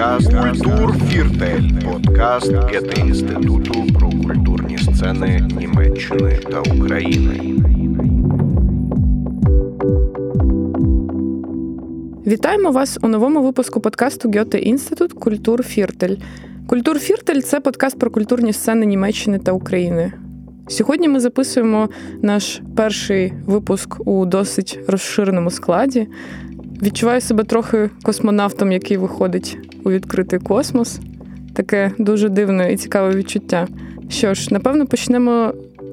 Подкаст Kulturviertel. Подкаст Гете-інституту про культурні сцени Німеччини та України. Вітаємо вас у новому випуску подкасту Гьоте Інститут Kulturviertel. Kulturviertel це подкаст про культурні сцени Німеччини та України. Сьогодні ми записуємо наш перший випуск у досить розширеному складі. Відчуваю себе трохи космонавтом, який виходить у відкритий космос. Таке дуже дивне і цікаве відчуття. Що ж, напевно, почнемо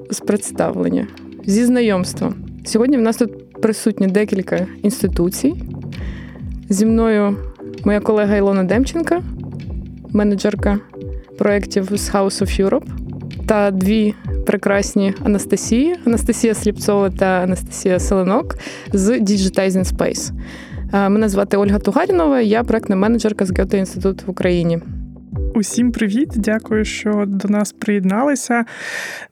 з представлення, зі знайомства. Сьогодні в нас тут присутні декілька інституцій. Зі мною моя колега Ілона Демченка, менеджерка проєктів з House of Europe, та дві прекрасні Анастасії: Анастасія Сліпцова та Анастасія Селенок з Digitizing Space. Мене звати Ольга Тугарінова, я проектна менеджерка з Гьоте інституту в Україні. Усім привіт, дякую, що до нас приєдналися.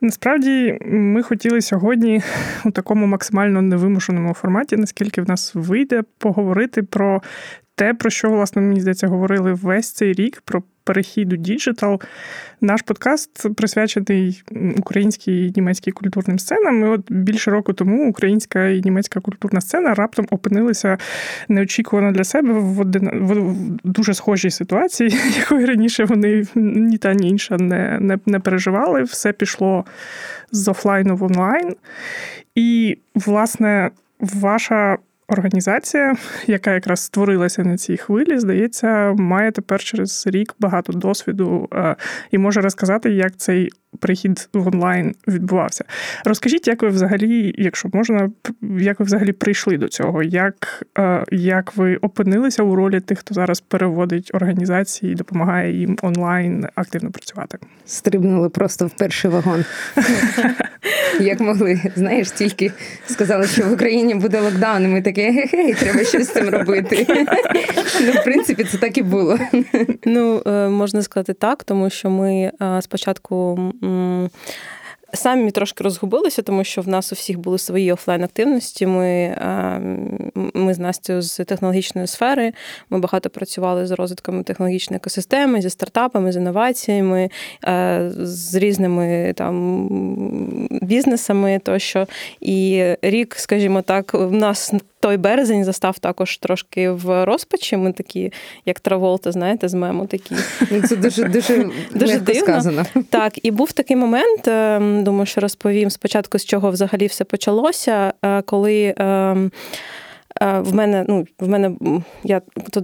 Насправді, ми хотіли сьогодні у такому максимально невимушеному форматі, наскільки в нас вийде, поговорити про те, про що, власне, мені здається, говорили весь цей рік, про перехід у діджитал. Наш подкаст присвячений українській і німецькій культурним сценам. І от більше року тому українська і німецька культурна сцена раптом опинилися неочікувано для себе в один в дуже схожій ситуації, якої раніше вони ні та ні інша не, не, не переживали. Все пішло з офлайну в онлайн. І, власне, ваша Організація, яка якраз створилася на цій хвилі, здається, має тепер через рік багато досвіду е, і може розказати, як цей прихід в онлайн відбувався. Розкажіть, як ви взагалі, якщо можна, як ви взагалі прийшли до цього? Як е, як ви опинилися у ролі тих, хто зараз переводить організації і допомагає їм онлайн активно працювати? Стрибнули просто в перший вагон. Як могли, знаєш, тільки сказали, що в Україні буде локдаун, і ми такі гей, треба щось з цим робити. Ну, В принципі, це так і було. Ну, е, можна сказати так, тому що ми е, спочатку Самі трошки розгубилися, тому що в нас у всіх були свої офлайн-активності. Ми ми з Настю з технологічної сфери. Ми багато працювали з розвитками технологічної екосистеми, зі стартапами, з інноваціями, з різними там бізнесами тощо. І рік, скажімо так, в нас той березень застав також трошки в розпачі. Ми такі, як Траволта, знаєте, з мему такі. Ну, це дуже дуже, дуже дивно. сказано. Так, і був такий момент, ем, думаю, що розповім спочатку, з чого взагалі все почалося, е, коли. Ем, в мене, ну, в мене я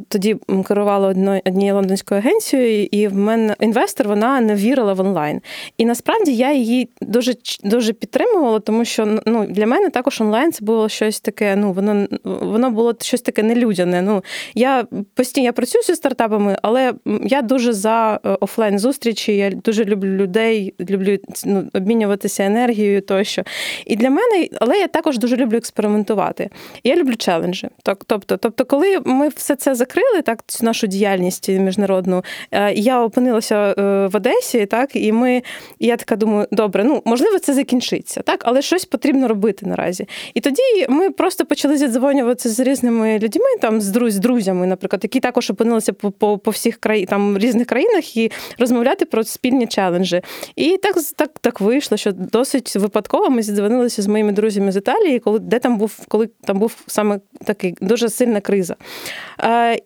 тоді керувала однією лондонською агенцією, і в мене інвестор вона не вірила в онлайн. І насправді я її дуже дуже підтримувала, тому що ну, для мене також онлайн це було щось таке. Ну воно воно було щось таке нелюдяне. Ну я постійно я працюю зі стартапами, але я дуже за е, офлайн зустрічі. Я дуже люблю людей, люблю ну, обмінюватися енергією тощо. І для мене, але я також дуже люблю експериментувати. Я люблю челендж челенджі. Тобто, тобто, коли ми все це закрили, так цю нашу діяльність міжнародну, е, я опинилася е, в Одесі, так і ми, і я така думаю, добре, ну можливо, це закінчиться, так, але щось потрібно робити наразі. І тоді ми просто почали зідзвонюватися з різними людьми, там з друз, з друзями, наприклад, які також опинилися по по, по всіх країн там різних країнах і розмовляти про спільні челенджі. І так так, так вийшло, що досить випадково ми зідзвонилися з моїми друзями з Італії, коли де там був, коли там був саме такий дуже сильна криза.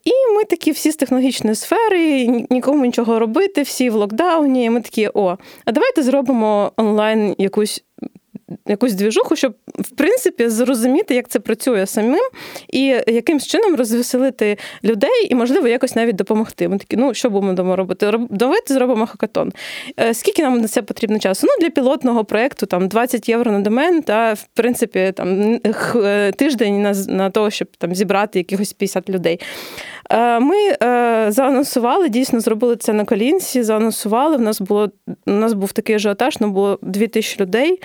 І ми такі всі з технологічної сфери, нікому нічого робити, всі в локдауні. І ми такі, о, а давайте зробимо онлайн якусь якусь двіжуху, щоб в принципі зрозуміти, як це працює самим, і якимсь чином розвеселити людей, і, можливо, якось навіть допомогти. Ми такі, ну що будемо робити? Давайте зробимо хакатон. Е, скільки нам на це потрібно часу? Ну, для пілотного проєкту там 20 євро на домен, та в принципі там е, тиждень на на того, щоб там зібрати якихось 50 людей. Е, ми заанонсували, дійсно зробили це на колінці, заанонсували. В нас було у нас був такий ажіотаж, ну було 2000 людей.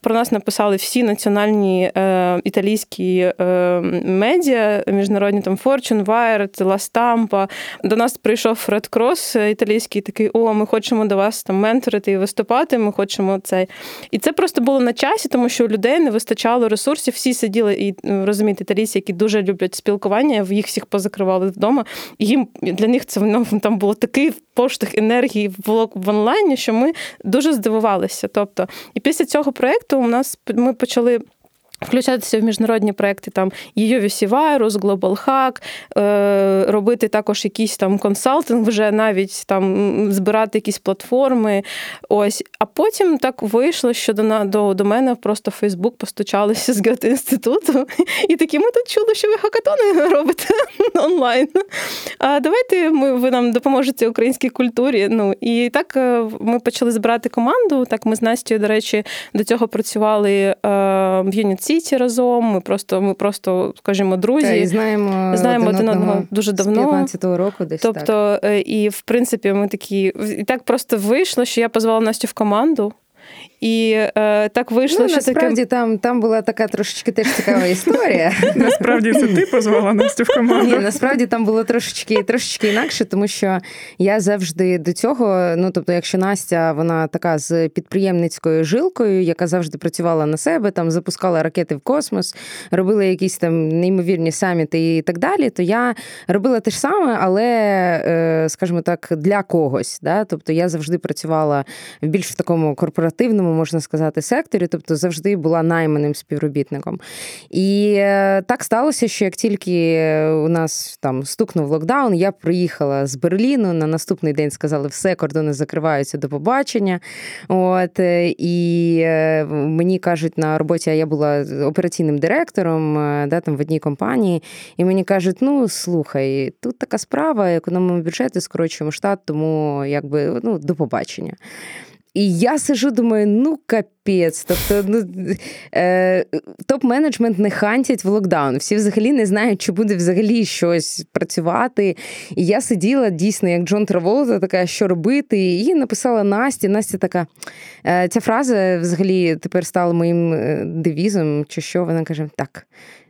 Про нас написали всі національні е, італійські е, медіа, міжнародні там Fortune, Wired, La Stampa. До нас прийшов Cross е, італійський, такий: О, ми хочемо до вас там менторити і виступати. Ми хочемо це. І це просто було на часі, тому що у людей не вистачало ресурсів. Всі сиділи і ну, розумієте, італійці, які дуже люблять спілкування, в їх всіх позакривали працювали вдома. Їм для них це воно там було такий поштовх енергії в, онлайні, що ми дуже здивувалися. Тобто, і після цього проєкту у нас ми почали. Включатися в міжнародні проекти там UVC Virus, Global Hack, робити також якийсь там консалтинг, вже навіть там збирати якісь платформи. Ось. А потім так вийшло, що до до, до мене просто Фейсбук постучалися з Гьоте інституту. І такі ми тут чули, що ви хакатони робите онлайн. А давайте ми ви нам допоможете українській культурі. Ну і так е, ми почали збирати команду. Так ми з Настю, до речі, до цього працювали е, в Юніт Сіті разом. Ми просто, ми просто, скажімо, друзі. Та, і знаємо знаємо один одного дуже давно. З 15-го року десь. Тобто, так. і в принципі, ми такі і так просто вийшло, що я позвала Настю в команду. І е, так вийшло, ну, що насправді таке... там там була така трошечки теж цікава історія. Насправді це ти позвала Настю в команду. Ні, насправді там було трошечки трошечки інакше, тому що я завжди до цього, ну тобто, якщо Настя, вона така з підприємницькою жилкою, яка завжди працювала на себе, там запускала ракети в космос, робила якісь там неймовірні саміти і так далі, то я робила те ж саме, але, е, скажімо так, для когось. Да? Тобто я завжди працювала в більш в такому корпоративному можна сказати, секторі, тобто завжди була найманим співробітником. І е, так сталося, що як тільки у нас там стукнув локдаун, я приїхала з Берліну. На наступний день сказали, все, кордони закриваються до побачення. От е, І е, мені кажуть, на роботі я була операційним директором да, там в одній компанії, і мені кажуть: ну слухай, тут така справа, економимо бюджет і скорочуємо штат, тому якби ну, до побачення. І я сижу, думаю, ну капець. Тобто, ну, е, топ-менеджмент не хантять в локдаун. Всі взагалі не знають, чи буде взагалі щось працювати. І я сиділа дійсно, як Джон Траволта, така, що робити. І написала Насті. Настя така. Е, ця фраза взагалі тепер стала моїм е, девізом, чи що вона каже: так,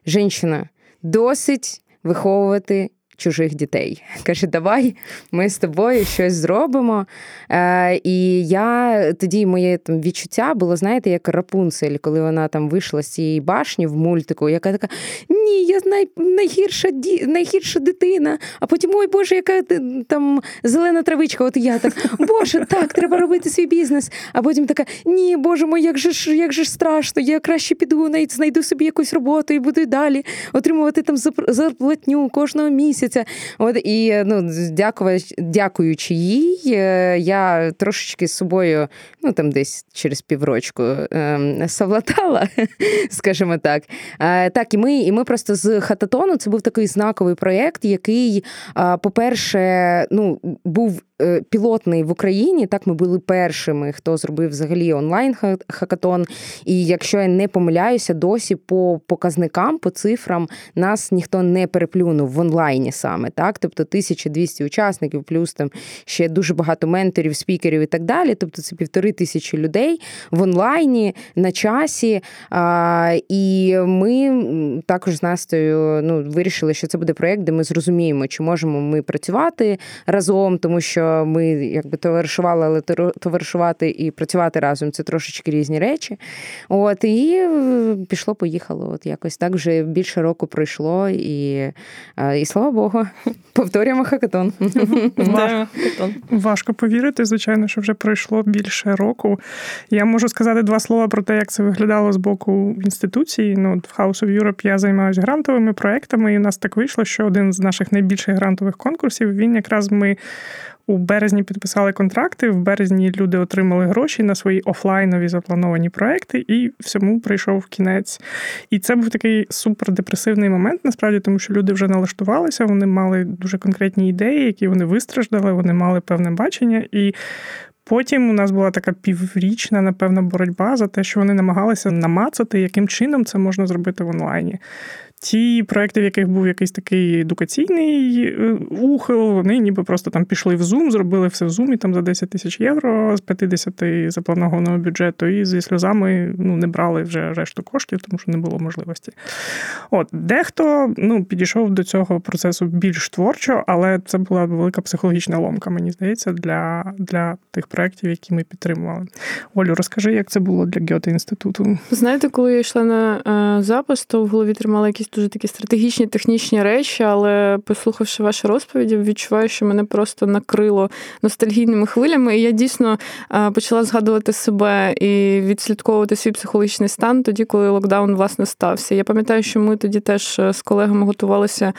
жінка, досить виховувати чужих дітей. Каже, давай ми з тобою щось зробимо. Е, І я тоді моє там відчуття було, знаєте, як Рапунцель, коли вона там вийшла з цієї башні в мультику, яка така: Ні, я най, найгірша ді, найгірша дитина. А потім, ой Боже, яка там зелена травичка. От я так, Боже, так, треба робити свій бізнес. А потім така: Ні, Боже мой, як же ж як же ж страшно, я краще піду, знайду собі якусь роботу і буду далі отримувати там зарплатню кожного місяця місяця. От і ну, дякуючи їй, е, я трошечки з собою, ну там десь через піврочку ем, совлатала, скажімо так. Е, так, і ми, і ми просто з хататону це був такий знаковий проєкт, який, по-перше, ну, був Е, пілотний в Україні. Так, ми були першими, хто зробив взагалі онлайн хакатон. І якщо я не помиляюся, досі по показникам, по цифрам нас ніхто не переплюнув в онлайні саме. Так, тобто 1200 учасників, плюс там ще дуже багато менторів, спікерів і так далі. Тобто це півтори тисячі людей в онлайні на часі. А, І ми також з Настею ну, вирішили, що це буде проєкт, де ми зрозуміємо, чи можемо ми працювати разом, тому що ми якби товаришували, але товаришувати і працювати разом це трошечки різні речі. От і е, пішло, поїхало. От якось так вже більше року пройшло, і е, і слава Богу, повторюємо хакатон. Важко повірити, звичайно, що вже пройшло більше року. Я можу сказати два слова про те, як це виглядало з боку інституції. Ну, в House of Europe я займаюся грантовими проектами, і у нас так вийшло, що один з наших найбільших грантових конкурсів він якраз ми у березні підписали контракти. В березні люди отримали гроші на свої офлайнові заплановані проекти, і всьому прийшов кінець. І це був такий супердепресивний момент, насправді, тому що люди вже налаштувалися, вони мали дуже конкретні ідеї, які вони вистраждали, вони мали певне бачення. І Потім у нас була така піврічна, напевно, боротьба за те, що вони намагалися намацати, яким чином це можна зробити в онлайні. Ті проекти, в яких був якийсь такий едукаційний е, ухил, вони ніби просто там пішли в Zoom, зробили все в Zoom і там за 10 тисяч євро з 50 запланованого бюджету, і зі сльозами ну, не брали вже решту коштів, тому що не було можливості. От дехто ну, підійшов до цього процесу більш творчо, але це була велика психологічна ломка, мені здається, для для тих проєктів, які ми підтримували. Олю, розкажи, як це було для Гьоте інституту. Знаєте, коли я йшла на е, запис, то в голові тримала якісь якісь дуже такі стратегічні технічні речі, але послухавши ваші розповіді, відчуваю, що мене просто накрило ностальгійними хвилями. І я дійсно почала згадувати себе і відслідковувати свій психологічний стан тоді, коли локдаун власне стався. Я пам'ятаю, що ми тоді теж з колегами готувалися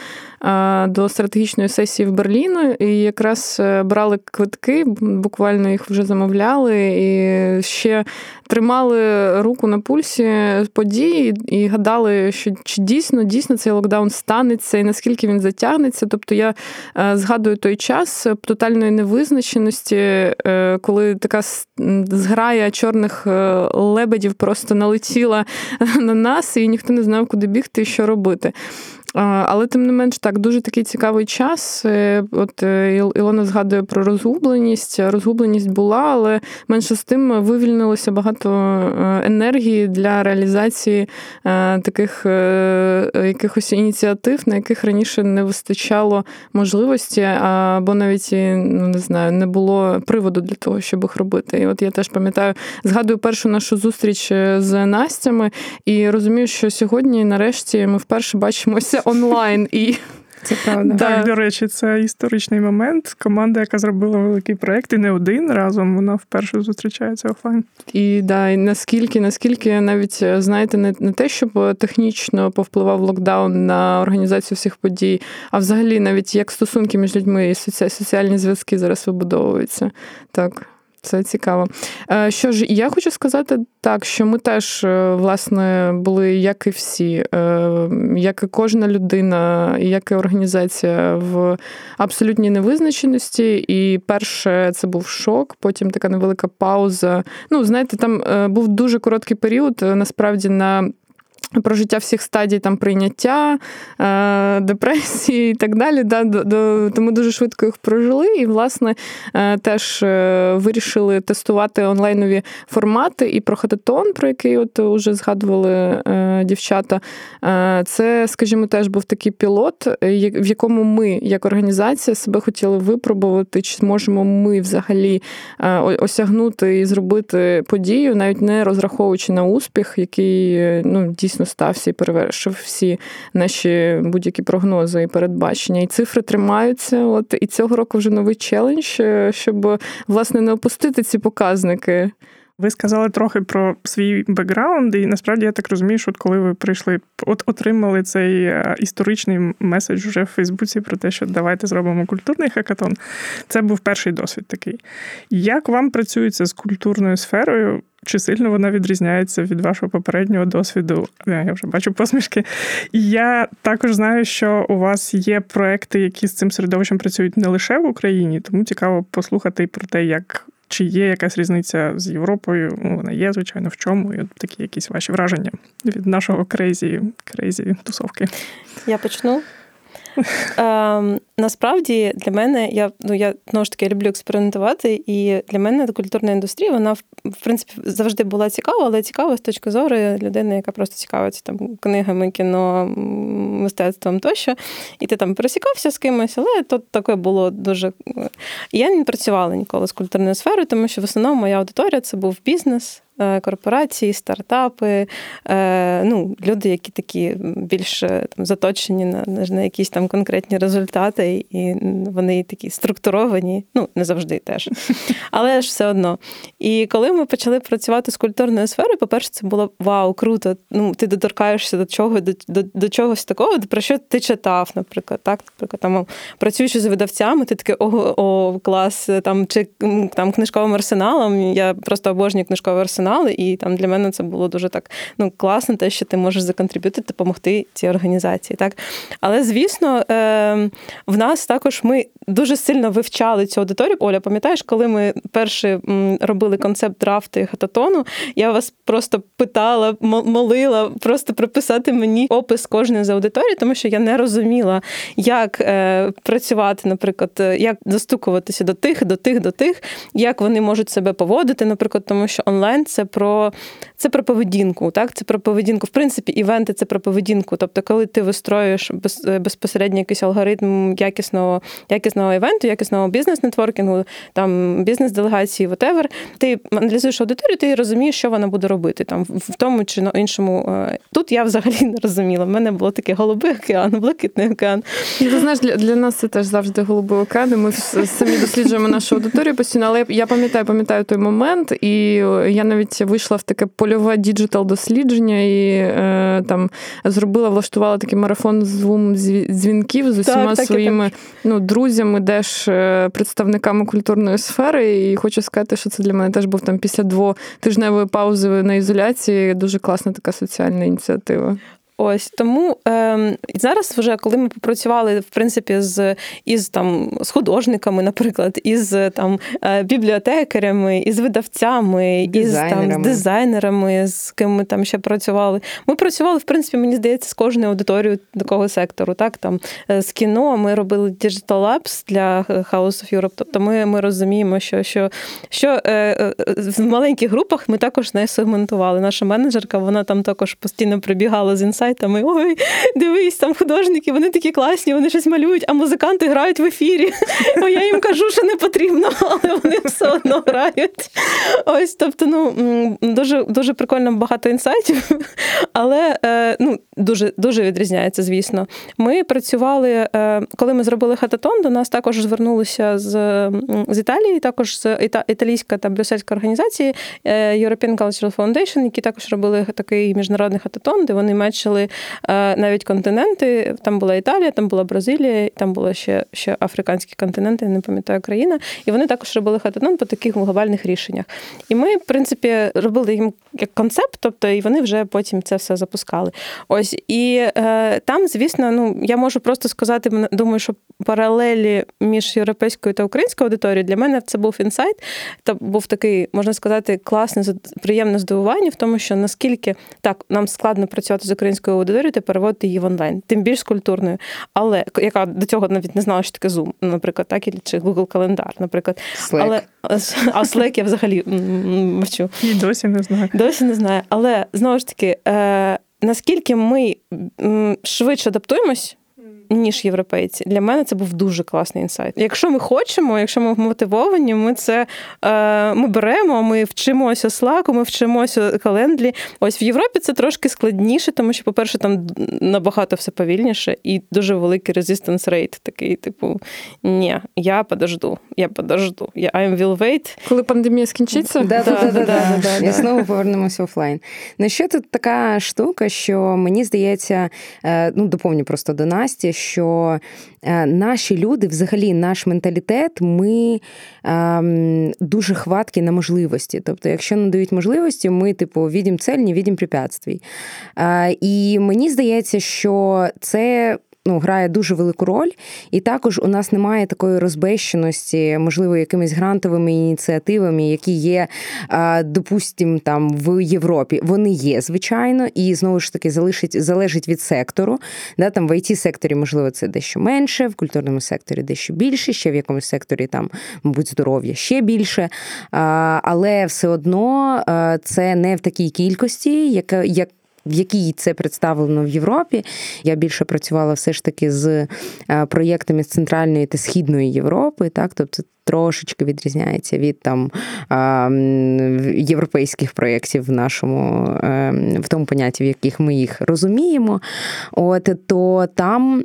до стратегічної сесії в Берліну, і якраз е, брали квитки, буквально їх вже замовляли, і ще тримали руку на пульсі події і гадали, що чи дійсно дійсно цей локдаун станеться і наскільки він затягнеться. Тобто я е, згадую той час тотальної невизначеності, е, коли така зграя чорних лебедів просто налетіла на нас, і ніхто не знав, куди бігти і що робити. Але тим не менш так, дуже такий цікавий час. Е, от е, Ілона згадує про розгубленість. Розгубленість була, але менше з тим вивільнилося багато е, енергії для реалізації таких якихось ініціатив, на яких раніше не вистачало можливості, або навіть ну не знаю, не було приводу для того, щоб їх робити. І от я теж пам'ятаю, згадую першу нашу зустріч з Настями і розумію, що сьогодні, нарешті, ми вперше бачимося онлайн і. Це правда. Так, до речі, це історичний момент. Команда, яка зробила великий проєкт, і не один разом, вона вперше зустрічається офлайн. І да, і наскільки, наскільки навіть знаєте, не, не те, щоб технічно повпливав локдаун на організацію всіх подій, а взагалі навіть як стосунки між людьми і соціальні зв'язки зараз вибудовуються. Так. Це цікаво. Е, що ж, я хочу сказати так, що ми теж, е, власне, були, як і всі, е, як і кожна людина, як і організація в абсолютній невизначеності. І перше це був шок, потім така невелика пауза. Ну, знаєте, там був дуже короткий період, насправді, на про життя всіх стадій там прийняття, е, депресії і так далі. Да, до, до, Тому дуже швидко їх прожили. І, власне, е, теж е, вирішили тестувати онлайнові формати і про хататон, про який от вже згадували дівчата. Це, скажімо, теж був такий пілот, в якому ми, як організація, себе хотіли випробувати, чи зможемо ми взагалі осягнути і зробити подію, навіть не розраховуючи на успіх, який ну, дійсно дійсно стався і перевершив всі наші будь-які прогнози і передбачення. І цифри тримаються. От і цього року вже новий челендж, е, щоб власне не опустити ці показники. Ви сказали трохи про свій бекграунд, і насправді я так розумію, що от коли ви прийшли, от отримали цей е, історичний меседж вже в Фейсбуці про те, що давайте зробимо культурний хакатон. Це був перший досвід такий. Як вам працюється з культурною сферою? Чи сильно вона відрізняється від вашого попереднього досвіду? Я вже бачу посмішки. Я також знаю, що у вас є проекти, які з цим середовищем працюють не лише в Україні, тому цікаво послухати про те, як чи є якась різниця з Європою? Ну, Вона є, звичайно, в чому? І от такі якісь ваші враження від нашого crazy, crazy тусовки. Я почну. Ем, Насправді для мене я ну я знову ж таки люблю експериментувати, і для мене культурна індустрія вона в принципі завжди була цікава, але цікава з точки зору людини, яка просто цікавиться там книгами, кіно, мистецтвом тощо. І ти там пересікався з кимось, але тут таке було дуже. Я не працювала ніколи з культурною сферою, тому що в основному моя аудиторія це був бізнес. Е, корпорації, стартапи, е, ну, люди, які такі більш там, заточені на на якісь там конкретні результати, і вони такі структуровані, ну, не завжди теж. Але ж все одно. І коли ми почали працювати з культурною сферою, по-перше, це було вау, круто. Ну, Ти доторкаєшся до чого, до, до, до чогось такого, про що ти читав, наприклад. так, Наприклад, там працюючи з видавцями, ти такий о, о, клас, там чи там книжковим арсеналом. Я просто обожнюю книжковий арсенал канали, і там для мене це було дуже так ну класно, те, що ти можеш законтриб'ютити, допомогти цій організації. Так? Але звісно, е, в нас також ми дуже сильно вивчали цю аудиторію. Оля, пам'ятаєш, коли ми перші робили концепт драфти хататону, я вас просто питала, молила просто прописати мені опис кожної з аудиторії, тому що я не розуміла, як е, працювати, наприклад, як достукуватися до тих, до тих, до тих, як вони можуть себе поводити, наприклад, тому що онлайн це про це про поведінку. Так, це про поведінку. В принципі, івенти це про поведінку. Тобто, коли ти вистроюєш безпосередньо якийсь алгоритм якісного якісного івенту, якісного бізнес-нетворкінгу, там бізнес-делегації, whatever, ти аналізуєш аудиторію, ти розумієш, що вона буде робити там в тому чи на іншому. Е, тут я взагалі не розуміла. У мене було таке голубий океан, блакитний океан. Ти знаєш, для для нас це теж завжди голубий океан. Ми самі досліджуємо нашу аудиторію постійно, але я пам'ятаю, пам'ятаю той момент, і я навіть вийшла в таке польове діджитал дослідження і е, там зробила, влаштувала такий марафон з дзвінків з усіма так, своїми ну, друзями, де ж представниками культурної сфери. І хочу сказати, що це для мене теж був там після двотижневої паузи на ізоляції. Дуже класна така соціальна ініціатива. Ось тому е, зараз, вже коли ми попрацювали в принципі з із там з художниками, наприклад, із там е, бібліотекарями, із видавцями, із там з дизайнерами, з ким ми там ще працювали. Ми працювали, в принципі, мені здається, з кожною аудиторією такого сектору. Так там е, з кіно ми робили Digital Labs для House of Europe. Тобто ми ми розуміємо, що що, що е, е, в маленьких групах ми також не сегментували. Наша менеджерка вона там також постійно прибігала з інсайтом, сайтами. Ой, дивись, там художники, вони такі класні, вони щось малюють, а музиканти грають в ефірі. О, я їм кажу, що не потрібно, але вони все одно грають. Ось, тобто, ну дуже дуже прикольно багато інсайтів, але е, ну, дуже дуже відрізняється, звісно. Ми працювали, е, коли ми зробили хататон, до нас також звернулися з з Італії, також з італійська та брюссельська організації е, European Cultural Foundation, які також робили такий міжнародний хататон, де вони мечили бачили е, навіть континенти. Там була Італія, там була Бразилія, там були ще ще африканські континенти, я не пам'ятаю країна. І вони також робили хататон по таких глобальних рішеннях. І ми, в принципі, робили їм як концепт, тобто і вони вже потім це все запускали. Ось і е, там, звісно, ну я можу просто сказати, думаю, що паралелі між європейською та українською аудиторією для мене це був інсайт. Та був такий, можна сказати, класне приємне здивування в тому, що наскільки так нам складно працювати з українською українською аудиторією та переводити її в онлайн, тим більш культурною. Але яка до цього навіть не знала, що таке Zoom, наприклад, так, чи Google Календар, наприклад. Slack. Але а Slack я взагалі мовчу. І досі не знаю. Досі не знаю. Але знову ж таки, е, наскільки ми швидше адаптуємось ніж європейці. Для мене це був дуже класний інсайт. Якщо ми хочемо, якщо ми мотивовані, ми це е, ми беремо, ми вчимося слаку, ми вчимося календлі. Ось в Європі це трошки складніше, тому що, по-перше, там набагато все повільніше і дуже великий resistance rate такий, типу, ні, я подожду, я подожду, я I will wait. Коли пандемія скінчиться, да, да, да, да, і знову повернемося офлайн. Ну ще тут така штука, що мені здається, е, ну доповню просто до Насті що е, наші люди, взагалі, наш менталітет, ми ем, дуже хваткі на можливості. Тобто, якщо надають можливості, ми, типу, відім цель, не відім препятствій. Е, і мені здається, що це ну, грає дуже велику роль, і також у нас немає такої розбещеності, можливо, якимись грантовими ініціативами, які є, допустим, там в Європі. Вони є, звичайно, і знову ж таки залишить залежить від сектору. Да, Там в it секторі, можливо, це дещо менше, в культурному секторі дещо більше, ще в якомусь секторі там, мабуть, здоров'я ще більше. Але все одно це не в такій кількості, яка як в якій це представлено в Європі. Я більше працювала все ж таки з е, проєктами з центральної та східної Європи, так тобто. Трошечки відрізняється від там європейських проєктів в нашому ем, в тому понятті, в яких ми їх розуміємо. От то там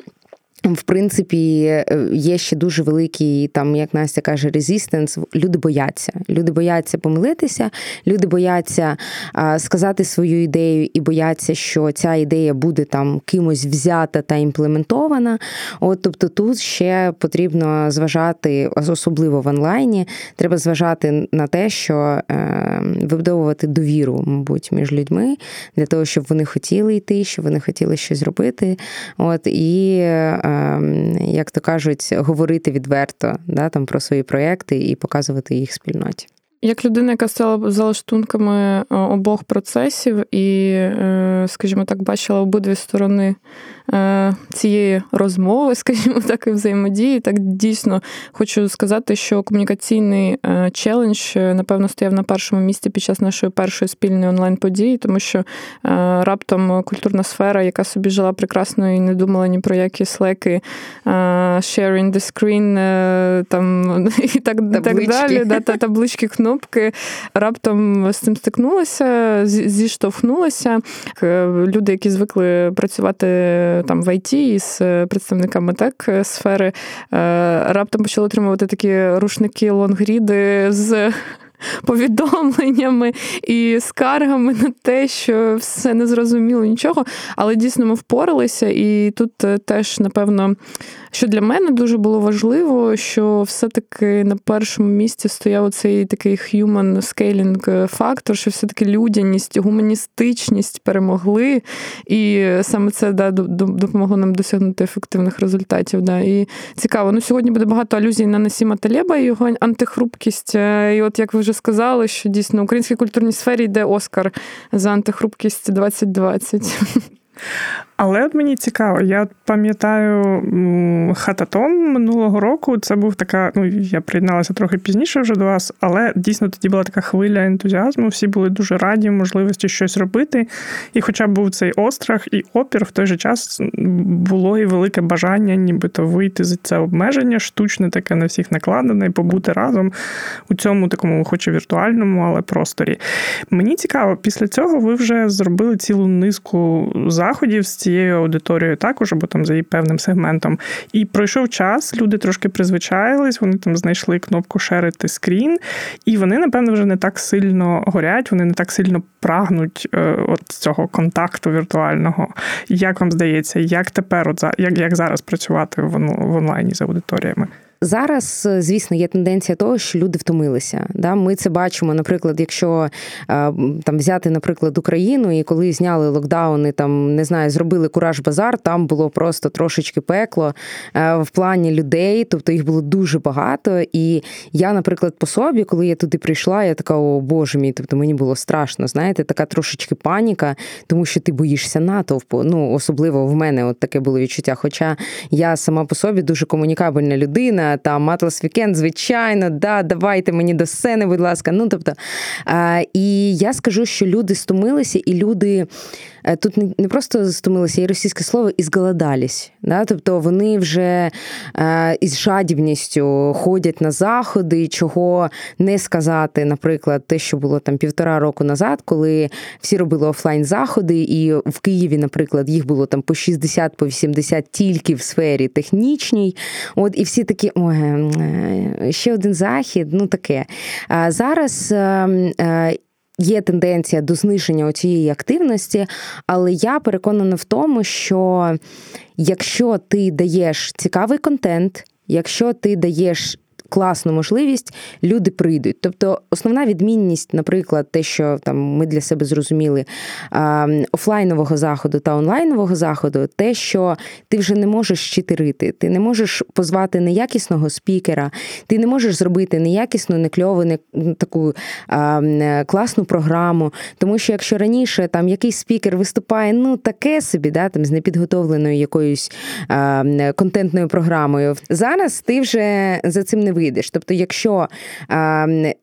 в принципі, е, є ще дуже великий, там, як Настя каже, резистенс. Люди бояться. Люди бояться помилитися, люди бояться а, сказати свою ідею і бояться, що ця ідея буде там кимось взята та імплементована. От, Тобто тут ще потрібно зважати, особливо в онлайні, треба зважати на те, що е, вибудовувати довіру, мабуть, між людьми для того, щоб вони хотіли йти, щоб вони хотіли щось робити. От, і е, як то кажуть, говорити відверто да, там, про свої проекти і показувати їх спільноті. Як людина, яка стала за лаштунками обох процесів, і, скажімо так, бачила обидві сторони Е, цієї розмови, скажімо так, і взаємодії. Так дійсно хочу сказати, що комунікаційний е, челендж, е, напевно, стояв на першому місці під час нашої першої спільної онлайн-події, тому що раптом культурна сфера, яка собі жила прекрасно і не думала ні про які слеки, sharing the screen там і так так далі, да, та таблички, кнопки, раптом з цим стикнулися, зіштовхнулися. Люди, які звикли працювати там в ІТ із е, представниками тек сфери е, раптом почали отримувати такі рушники лонгріди з. Повідомленнями і скаргами на те, що все не зрозуміло нічого, але дійсно ми впоралися, і тут е, теж, напевно, що для мене дуже було важливо, що все-таки на першому місці стояв цей такий human scaling фактор, що все-таки людяність, гуманістичність перемогли, і саме це да, допомогло нам досягнути ефективних результатів. Да. І цікаво. Ну, Сьогодні буде багато алюзій на Насіма Талєба і його антихрупкість. Е, і от як ви вже сказали, що дійсно в українській культурній сфері йде Оскар за антихрупкість 2020. Але от мені цікаво, я пам'ятаю хататон минулого року. Це був така. Ну я приєдналася трохи пізніше вже до вас, але дійсно тоді була така хвиля ентузіазму. Всі були дуже раді можливості щось робити. І, хоча був цей острах і опір, в той же час було і велике бажання, нібито вийти з це обмеження, штучне таке на всіх накладене, і побути разом у цьому такому, хоч і віртуальному, але просторі. Мені цікаво, після цього ви вже зробили цілу низку заходів з цією аудиторією також, або там за її певним сегментом. І пройшов час, люди трошки призвичаїлись, вони там знайшли кнопку шерити скрін, і вони, напевно, вже не так сильно горять, вони не так сильно прагнуть е, от цього контакту віртуального. Як вам здається, як тепер, от як, як зараз працювати в онлайні з аудиторіями? Зараз, е, звісно, є тенденція того, що люди втомилися. Да? Ми це бачимо, наприклад, якщо е, там взяти, наприклад, Україну, і коли зняли локдауни, там не знаю, зробили кураж базар, там було просто трошечки пекло е, в плані людей, тобто їх було дуже багато. І я, наприклад, по собі, коли я туди прийшла, я така, о боже мій, тобто мені було страшно, знаєте, така трошечки паніка, тому що ти боїшся натовпу. Ну, особливо в мене от таке було відчуття. Хоча я сама по собі дуже комунікабельна людина там Atlas Weekend, звичайно, да, давайте мені до сцени, будь ласка. Ну тобто, і я скажу, що люди стомилися, і люди Е, тут не просто стомилися, є російське слово і зголодались. Да? Тобто вони вже е, із жадібністю ходять на заходи, чого не сказати, наприклад, те, що було там півтора року назад, коли всі робили офлайн заходи, і в Києві, наприклад, їх було там по 60 по 80 тільки в сфері технічній. От і всі такі, ой, е, ще один захід, ну таке. Зараз. Ем, Є тенденція до зниження цієї активності, але я переконана в тому, що якщо ти даєш цікавий контент, якщо ти даєш класну можливість, люди прийдуть. Тобто, основна відмінність, наприклад, те, що там ми для себе зрозуміли офлайнового заходу та онлайнового заходу, те, що ти вже не можеш читерити, ти не можеш позвати неякісного спікера, ти не можеш зробити неякісну, некльову, не таку а, класну програму. Тому що якщо раніше там якийсь спікер виступає, ну таке собі, да, там з непідготовленою якоюсь а, контентною програмою, зараз ти вже за цим не вийдеш. Тобто, якщо е,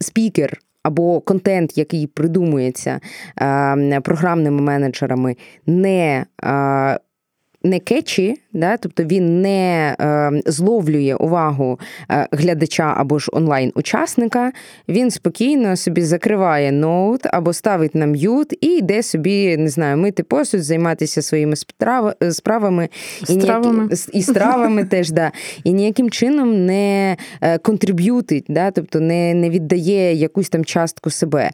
спікер. Або контент, який придумується програмними менеджерами, не не кетчі, да, тобто він не е, зловлює увагу е, глядача або ж онлайн-учасника, він спокійно собі закриває ноут або ставить на м'ют і йде собі, не знаю, мити посуд, займатися своїми справами. І стравами. і стравами теж, да, і ніяким чином не е, контриб'ютить, да, тобто не не віддає якусь там частку себе.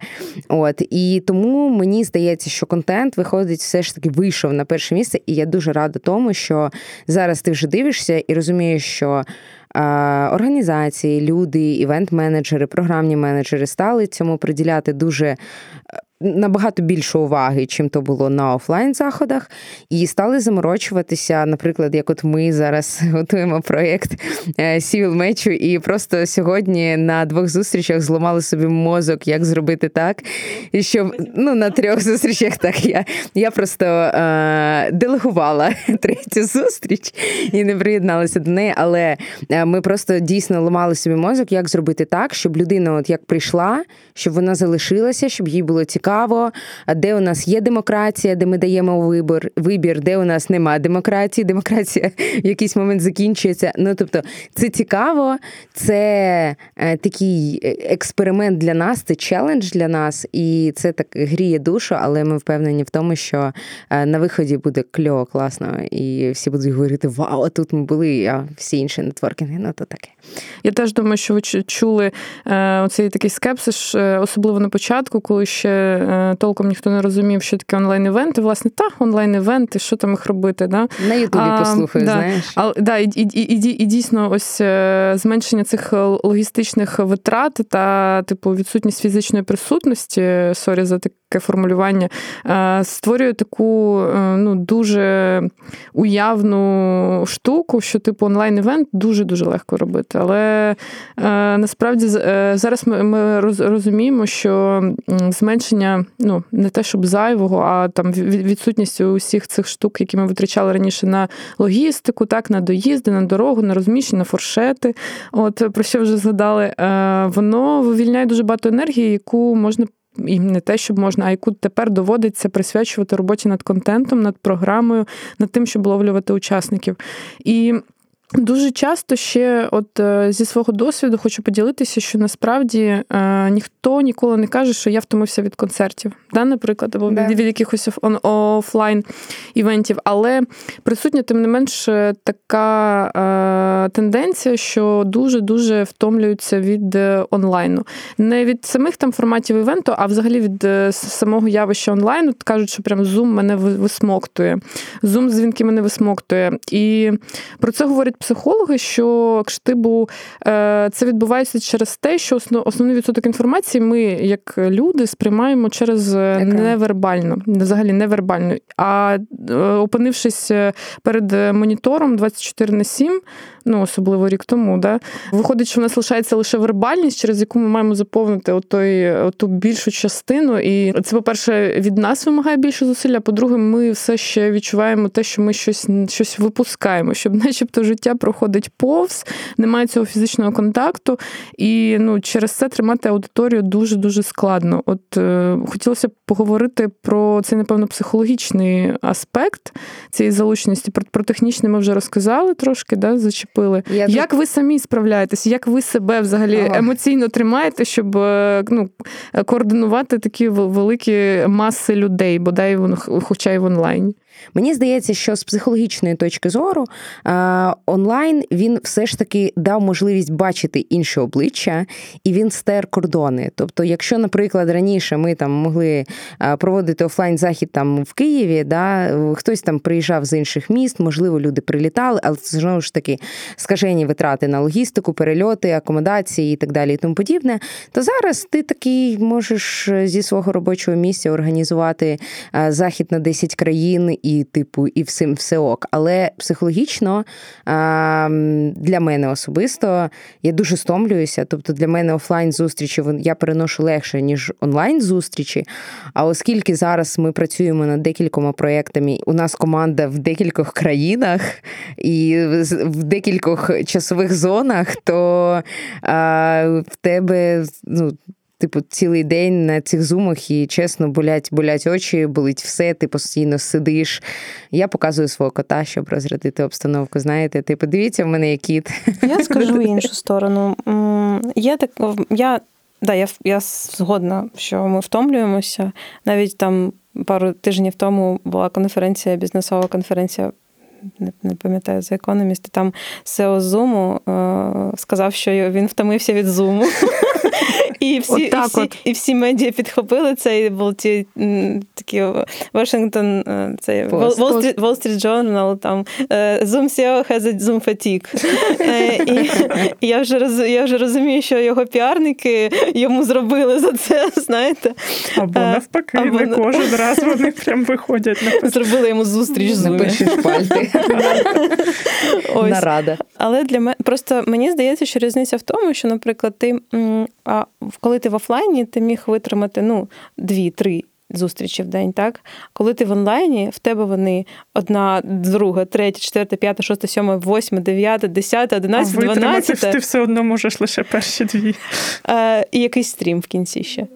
От, І тому мені здається, що контент виходить, все ж таки вийшов на перше місце, і я дуже рада тому, що зараз ти вже дивишся і розумієш, що організації, люди, івент-менеджери, програмні менеджери стали цьому приділяти дуже набагато більше уваги, чим то було на офлайн заходах, і стали заморочуватися. Наприклад, як от ми зараз готуємо проєкт е, Сівіл мечу, і просто сьогодні на двох зустрічах зламали собі мозок, як зробити так, і щоб ну на трьох зустрічах так я я просто е, делегувала третю зустріч і не приєдналася до неї. Але е, ми просто дійсно ламали собі мозок, як зробити так, щоб людина, от як прийшла, щоб вона залишилася, щоб їй було цікаво цікаво, де у нас є демократія, де ми даємо вибір, вибір, де у нас немає демократії. Демократія в якийсь момент закінчується. Ну тобто, це цікаво, це е, такий е, експеримент для нас, це челендж для нас, і це так гріє душу, але ми впевнені в тому, що е, на виході буде кльово, класно, і всі будуть говорити: Вау, тут ми були, а всі інші нетворкінги, ну то таке. Я теж думаю, що ви чули оцей такий скепсис, особливо на початку, коли ще толком ніхто не розумів, що таке онлайн-івенти. Власне, так, онлайн-івенти, що там їх робити. Да? На Ютубі послухаю, да. знаєш. А, да, і, і, і, і дійсно, ось е, зменшення цих логістичних витрат та, типу, відсутність фізичної присутності, sorry за таке формулювання, е, створює таку ну, дуже уявну штуку, що типу онлайн-івент дуже-дуже легко робити. Але насправді зараз ми, ми розуміємо, що зменшення зменшення, ну не те, щоб зайвого, а там відсутність усіх цих штук, які ми витрачали раніше на логістику, так, на доїзди, на дорогу, на розміщення, на форшети. От про що вже згадали, е, воно вивільняє дуже багато енергії, яку можна. І не те, щоб можна, а яку тепер доводиться присвячувати роботі над контентом, над програмою, над тим, щоб ловлювати учасників. І Дуже часто ще, от е, зі свого досвіду, хочу поділитися, що насправді е, ніхто ніколи не каже, що я втомився від концертів, да, наприклад, або від, від якихось офлайн івентів. Але присутня, тим не менш, така е, тенденція, що дуже-дуже втомлюються від онлайну. Не від самих там форматів івенту, а взагалі від самого явища онлайну. Кажуть, що прям Zoom мене висмоктує. Zoom дзвінки мене висмоктує. І про це говорять психологи, що кштибу е, це відбувається через те, що основний відсоток інформації ми, як люди, сприймаємо через е, невербально, взагалі невербально. А е, опинившись перед монітором 24 на 7, ну особливо рік тому, да, виходить, що в нас лишається лише вербальність, через яку ми маємо заповнити отой, оту більшу частину. І це, по-перше, від нас вимагає більше зусилля. По-друге, ми все ще відчуваємо те, що ми щось щось випускаємо, щоб, начебто, життя проходить повз, немає цього фізичного контакту, і ну, через це тримати аудиторію дуже-дуже складно. От е, хотілося б поговорити про цей, напевно, психологічний аспект цієї залученості. Про, про технічний ми вже розказали трошки, да, зачепили. Я як тут... ви самі справляєтесь, як ви себе взагалі ага. емоційно тримаєте, щоб е, ну, координувати такі великі маси людей, бодай хоча й в онлайні? Мені здається, що з психологічної точки зору онлайн він все ж таки дав можливість бачити інше обличчя, і він стер кордони. Тобто, якщо, наприклад, раніше ми там могли проводити офлайн захід там в Києві, да, хтось там приїжджав з інших міст, можливо, люди прилітали, але це знову ж таки скажені витрати на логістику, перельоти, акомодації і так далі, і тому подібне. То зараз ти такий можеш зі свого робочого місця організувати захід на 10 країн і, типу, і всім все ок. Але психологічно для мене особисто я дуже стомлююся. Тобто для мене офлайн зустрічі я переношу легше, ніж онлайн зустрічі. А оскільки зараз ми працюємо над декількома проєктами, у нас команда в декількох країнах і в декількох часових зонах, то в тебе ну, типу, цілий день на цих зумах і чесно болять, болять очі, болить все, ти постійно сидиш. Я показую свого кота, щоб розрядити обстановку. Знаєте, типу, дивіться, в мене є кіт. Я скажу іншу сторону. Є так, я да, я я згодна, що ми втомлюємося. Навіть там пару тижнів тому була конференція, бізнесова конференція. Не, не пам'ятаю за економіст, там SEO Zoom е, сказав, що він втомився від Zoom. І всі і всі, і всі медіа підхопили це, і був ті такі Вашингтон, е, це Wall Street, Journal, там е, Zoom SEO has a Zoom fatigue. І, і я вже роз, я вже розумію, що його піарники йому зробили за це, знаєте. Або навпаки, Або... не кожен раз вони прям виходять на Зробили йому зустріч з Напиши шпальти. Нарада. Але для мене просто мені здається, що різниця в тому, що, наприклад, ти а коли ти в офлайні, ти міг витримати ну, дві-три. Зустрічі в день, так? Коли ти в онлайні, в тебе вони одна, друга, третя, четверта, п'ята, шоста, сьома, восьма, дев'ята, десята, одинадцята, дванадцята. Ти все одно можеш лише перші дві. Е, І якийсь стрім в кінці ще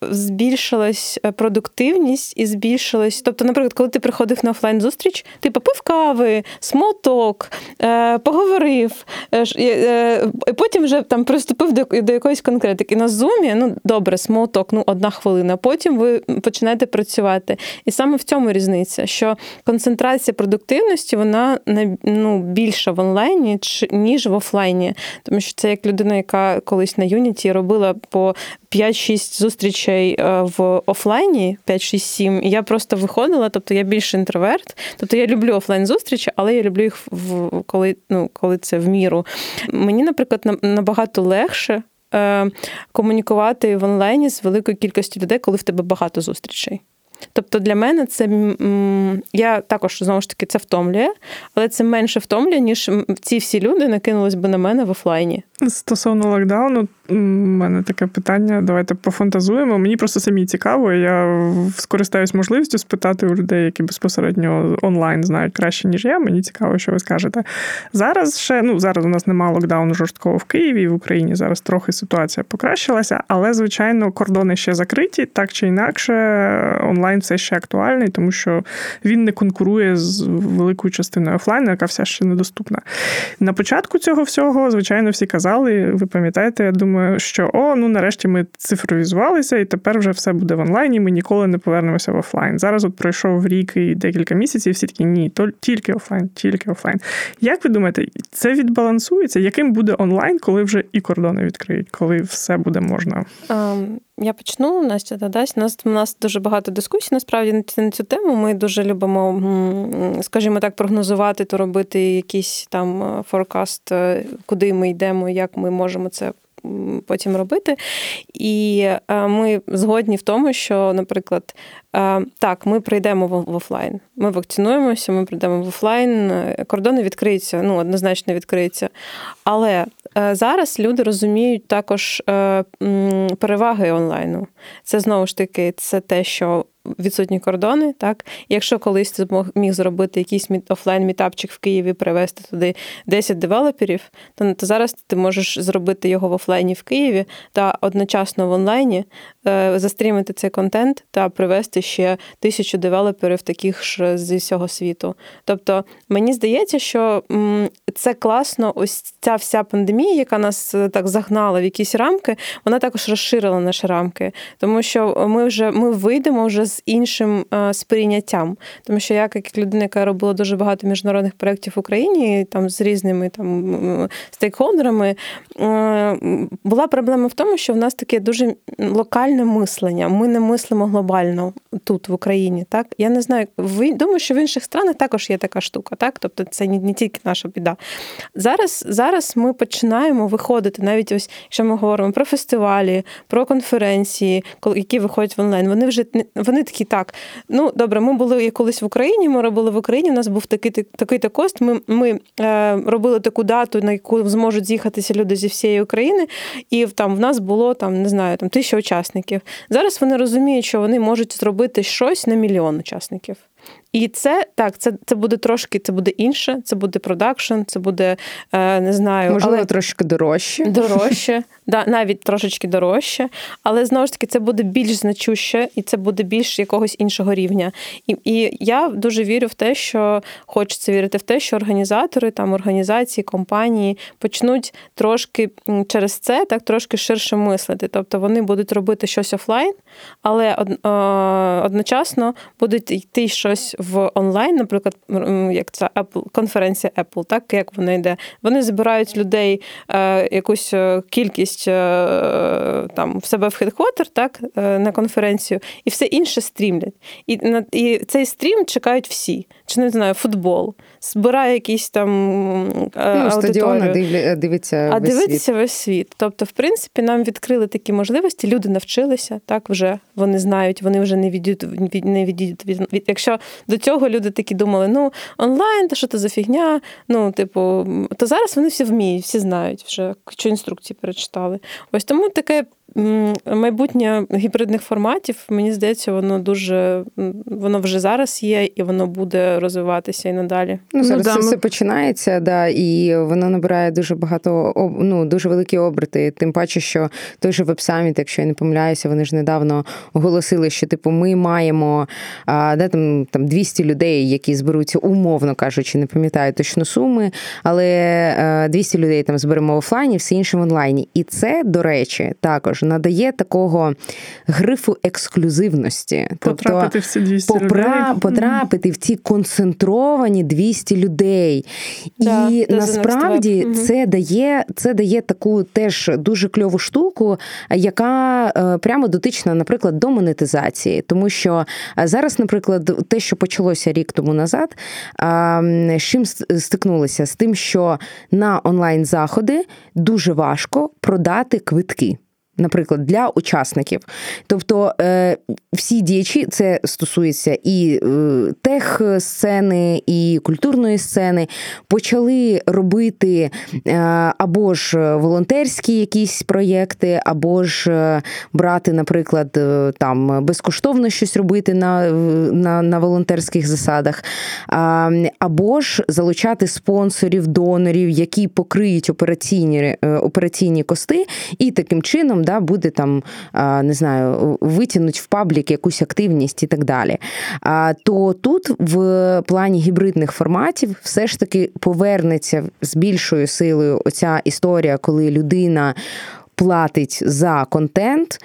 збільшилась е, продуктивність і збільшилась. Тобто, наприклад, коли ти приходив на офлайн зустріч, ти попив кави, small talk, е, поговорив, е, і потім вже там приступив до до якоїсь конкретики. На зумі, ну добре, small talk, ну одна хвилина. Потім ви починаєте працювати. І саме в цьому різниця, що концентрація продуктивності вона ну, більша в онлайні, ніж в офлайні. Тому що це як людина, яка колись на Юніті робила по 5-6 зустрічей е, в офлайні, 5-6-7, і я просто виходила, тобто я більш інтроверт. Тобто я люблю офлайн зустрічі, але я люблю їх в коли ну, коли це в міру. Мені, наприклад, набагато легше. Е, комунікувати в онлайні з великою кількістю людей, коли в тебе багато зустрічей. Тобто для мене це я також знову ж таки це втомлює, але це менше втомлює, ніж ці всі люди накинулись би на мене в офлайні. Стосовно локдауну, у мене таке питання. Давайте пофантазуємо. Мені просто самі цікаво. Я скористаюсь можливістю спитати у людей, які безпосередньо онлайн знають краще, ніж я. Мені цікаво, що ви скажете. Зараз ще ну зараз у нас немає локдауну жорсткого в Києві в Україні. Зараз трохи ситуація покращилася, але звичайно кордони ще закриті, так чи інакше, онлайн все ще актуальний, тому що він не конкурує з великою частиною офлайну, яка вся ще недоступна. На початку цього всього, звичайно, всі казали ви пам'ятаєте, я думаю, що о, ну нарешті ми цифровізувалися, і тепер вже все буде в онлайні. Ми ніколи не повернемося в офлайн. Зараз от пройшов рік і декілька місяців. Всі такі ні, то тільки офлайн, тільки офлайн. Як ви думаєте, це відбалансується? Яким буде онлайн, коли вже і кордони відкриють, коли все буде можна? Um... Я почну, Настя додасть. У нас у нас дуже багато дискусій насправді на цю тему. Ми дуже любимо, скажімо так, прогнозувати, то робити якийсь там е, форкаст, е, куди ми йдемо, як ми можемо це потім робити. І е, ми згодні в тому, що, наприклад, так, ми прийдемо в офлайн. Ми вакцинуємося, ми прийдемо в офлайн, кордони відкриються, ну однозначно відкриються. Але Е, зараз люди розуміють також е, переваги онлайну. Це знову ж таки це те, що відсутні кордони. Так, якщо колись ти міг зробити якийсь офлайн мітапчик в Києві, привезти туди 10 девелоперів, то, зараз ти можеш зробити його в офлайні в Києві та одночасно в онлайні е, застрімити цей контент та привезти ще тисячу девелоперів, таких ж зі всього світу. Тобто мені здається, що це класно, ось ця вся пандемія, яка нас е, так загнала в якісь рамки, вона також розширила наші рамки, тому що ми вже ми вийдемо вже з іншим е, сприйняттям. Тому що я, як людина, яка робила дуже багато міжнародних проєктів в Україні, там з різними там стейкхолдерами, е, була проблема в тому, що в нас таке дуже локальне мислення. Ми не мислимо глобально тут, в Україні. Так я не знаю, ви думаю, що в інших странах також є така штука, так тобто це не тільки наша біда. Зараз зараз ми починаємо виходити, навіть ось якщо ми говоримо про фестивалі, про конференції, які виходять в онлайн. Вони вже вони такі так. Ну добре, ми були колись в Україні. Ми робили в Україні. У нас був такий такий то кост. Ми ми е, робили таку дату, на яку зможуть з'їхатися люди зі всієї України, і там в нас було там не знаю, там тисяча учасників. Зараз вони розуміють, що вони можуть зробити щось на мільйон учасників. І це так, це це буде трошки, це буде інше, це буде продакшн, це буде е, не знаю, можливо, але трошки дорожче. Дорожче, да, навіть трошечки дорожче, але знову ж таки це буде більш значуще і це буде більш якогось іншого рівня. І і я дуже вірю в те, що хочеться вірити в те, що організатори, там організації, компанії почнуть трошки через це так трошки ширше мислити. Тобто вони будуть робити щось офлайн, але одночасно будуть йти щось в онлайн, наприклад, як це Apple, конференція Apple, так як вона йде. Вони збирають людей е, якусь е, кількість е, там в себе в хедквотер, так, е, на конференцію, і все інше стрімлять. І і цей стрім чекають всі. Чи не знаю, футбол, збирає якісь там е, ну, стадіони дивиться а весь дивитися світ. весь світ. Тобто, в принципі, нам відкрили такі можливості. Люди навчилися, так вже вони знають, вони вже не відійдуть від не відійдуть від, від. Якщо до цього люди такі думали, ну онлайн, то що це за фігня? Ну, типу, то зараз вони всі вміють, всі знають вже, що інструкції перечитали. Ось тому таке майбутнє гібридних форматів, мені здається, воно дуже воно вже зараз є, і воно буде розвиватися і надалі. Ну, зараз ну, це все починається, да, і воно набирає дуже багато ну, дуже великі оберти. Тим паче, що той же веб-саміт, якщо я не помиляюся, вони ж недавно оголосили, що типу ми маємо а, де там там 200 людей, які зберуться, умовно кажучи, не пам'ятаю точно суми, але 200 людей там зберемо в офлайні, все інше в онлайні. І це, до речі, також також надає такого грифу ексклюзивності. Потрапити тобто, всі 200 попра... людей. потрапити в ці концентровані 200 людей. Да, І насправді це дає це дає таку теж дуже кльову штуку, яка е, прямо дотична, наприклад, до монетизації. Тому що зараз, наприклад, те, що почалося рік тому назад, з чим стикнулися? З тим, що на онлайн-заходи дуже важко продати квитки наприклад, для учасників. Тобто е, всі діячі, це стосується і е, тех-сцени, і культурної сцени, почали робити е, або ж волонтерські якісь проєкти, або ж брати, наприклад, там безкоштовно щось робити на, на, на волонтерських засадах, або ж залучати спонсорів, донорів, які покриють операційні операційні кости, і таким чином да, буде там, не знаю, витягнуть в паблік якусь активність і так далі. То тут в плані гібридних форматів все ж таки повернеться з більшою силою оця історія, коли людина. Платить за контент,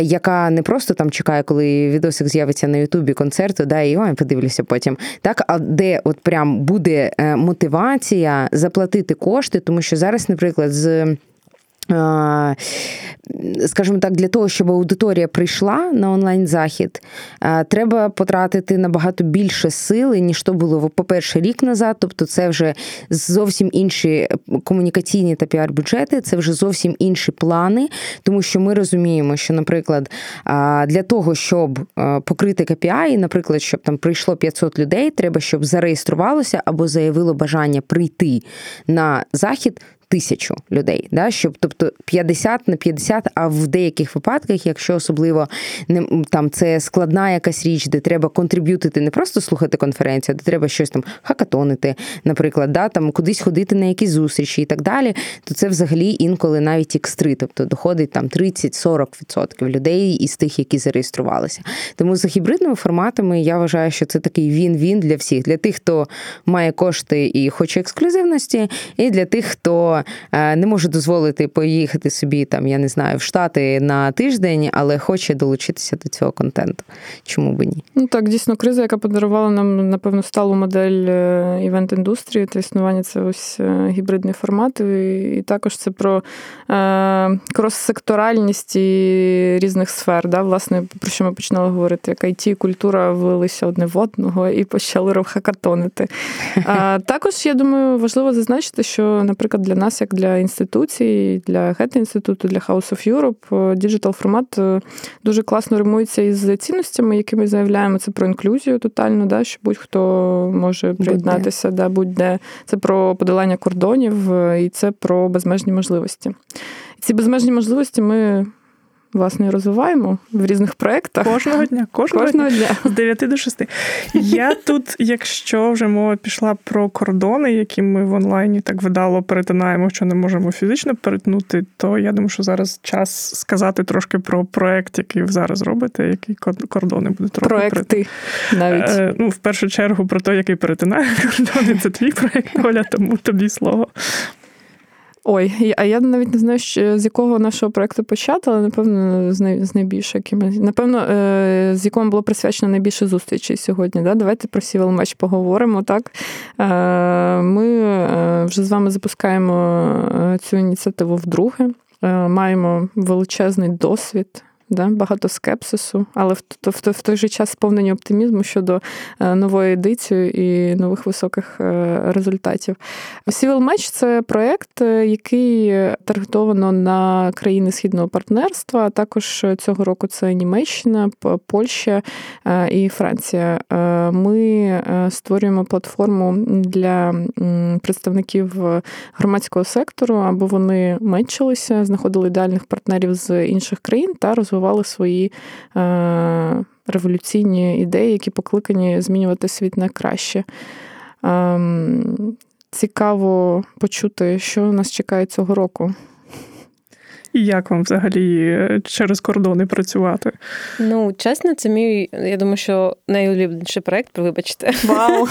яка не просто там чекає, коли відосик з'явиться на Ютубі концерту, да, і ой, подивлюся потім. Так, а де от прям буде е, мотивація заплатити кошти, тому що зараз, наприклад, з скажімо так, для того, щоб аудиторія прийшла на онлайн-захід, треба потратити набагато більше сили, ніж то було, по-перше, рік назад. Тобто, це вже зовсім інші комунікаційні та піар-бюджети, це вже зовсім інші плани, тому що ми розуміємо, що, наприклад, для того, щоб покрити KPI, наприклад, щоб там прийшло 500 людей, треба, щоб зареєструвалося або заявило бажання прийти на захід тисячу людей, да, щоб тобто 50 на 50, а в деяких випадках, якщо особливо не там це складна якась річ, де треба контриб'ютити, не просто слухати конференцію, де треба щось там хакатонити, наприклад, да, там кудись ходити на якісь зустрічі і так далі, то це взагалі інколи навіть X3, тобто доходить там 30-40% людей із тих, які зареєструвалися. Тому за гібридними форматами я вважаю, що це такий він-він для всіх, для тих, хто має кошти і хоче ексклюзивності, і для тих, хто Е, не може дозволити поїхати собі там, я не знаю, в Штати на тиждень, але хоче долучитися до цього контенту. Чому би ні? Ну так, дійсно, криза, яка подарувала нам, напевно, сталу модель е, івент-індустрії та існування це ось е, гібридний формат. І також це про крос-секторальність і різних сфер. Да? Власне, про що ми починали говорити, як IT і культура влилися одне в одного і почали хакатонити. А Також, я думаю, важливо зазначити, що, наприклад, для нас нас, як для інституцій, для Гете-інституту, для House of Europe, діджитал формат е, дуже класно римується із цінностями, які ми заявляємо. Це про інклюзію тотальну, да, що будь-хто може приєднатися, будь-де. да, будь-де. Це про подолання кордонів е, і це про безмежні можливості. Ці безмежні можливості ми власне розвиваємо в різних проєктах. Кожного дня. Кожного, кожного дня. дня. З 9 до 6. Я тут, якщо вже мова пішла про кордони, які ми в онлайні так видало перетинаємо, що не можемо фізично перетнути, то я думаю, що зараз час сказати трошки про проєкт, який ви зараз робите, які кордони будуть робити. Проекти навіть. Е, ну, В першу чергу про те, який перетинає кордони. Це твій проєкт, Оля, тому тобі слово. Ой, а я навіть не знаю, з якого нашого проекту почати, але напевно з найбільше якимось. Напевно, е, з якому було присвячено найбільше зустрічей сьогодні. Да? Давайте про Civil Match поговоримо. Так е, ми е, вже з вами запускаємо цю ініціативу вдруге. Маємо величезний досвід да, багато скепсису, але в, в, в той же час сповнені оптимізму щодо е, нової едиції і нових високих е, результатів. Civil Match – це проєкт, е, який таргетовано на країни східного партнерства. а Також цього року це Німеччина, Польща і Франція. Ми створюємо платформу для представників громадського сектору, аби вони мечилися, знаходили ідеальних партнерів з інших країн та розвивали формували свої е, революційні ідеї, які покликані змінювати світ на краще. Е, цікаво почути, що нас чекає цього року. І як вам взагалі е, через кордони працювати? Ну, чесно, це мій, я думаю, що найулюбленіший проект, вибачте. Вау!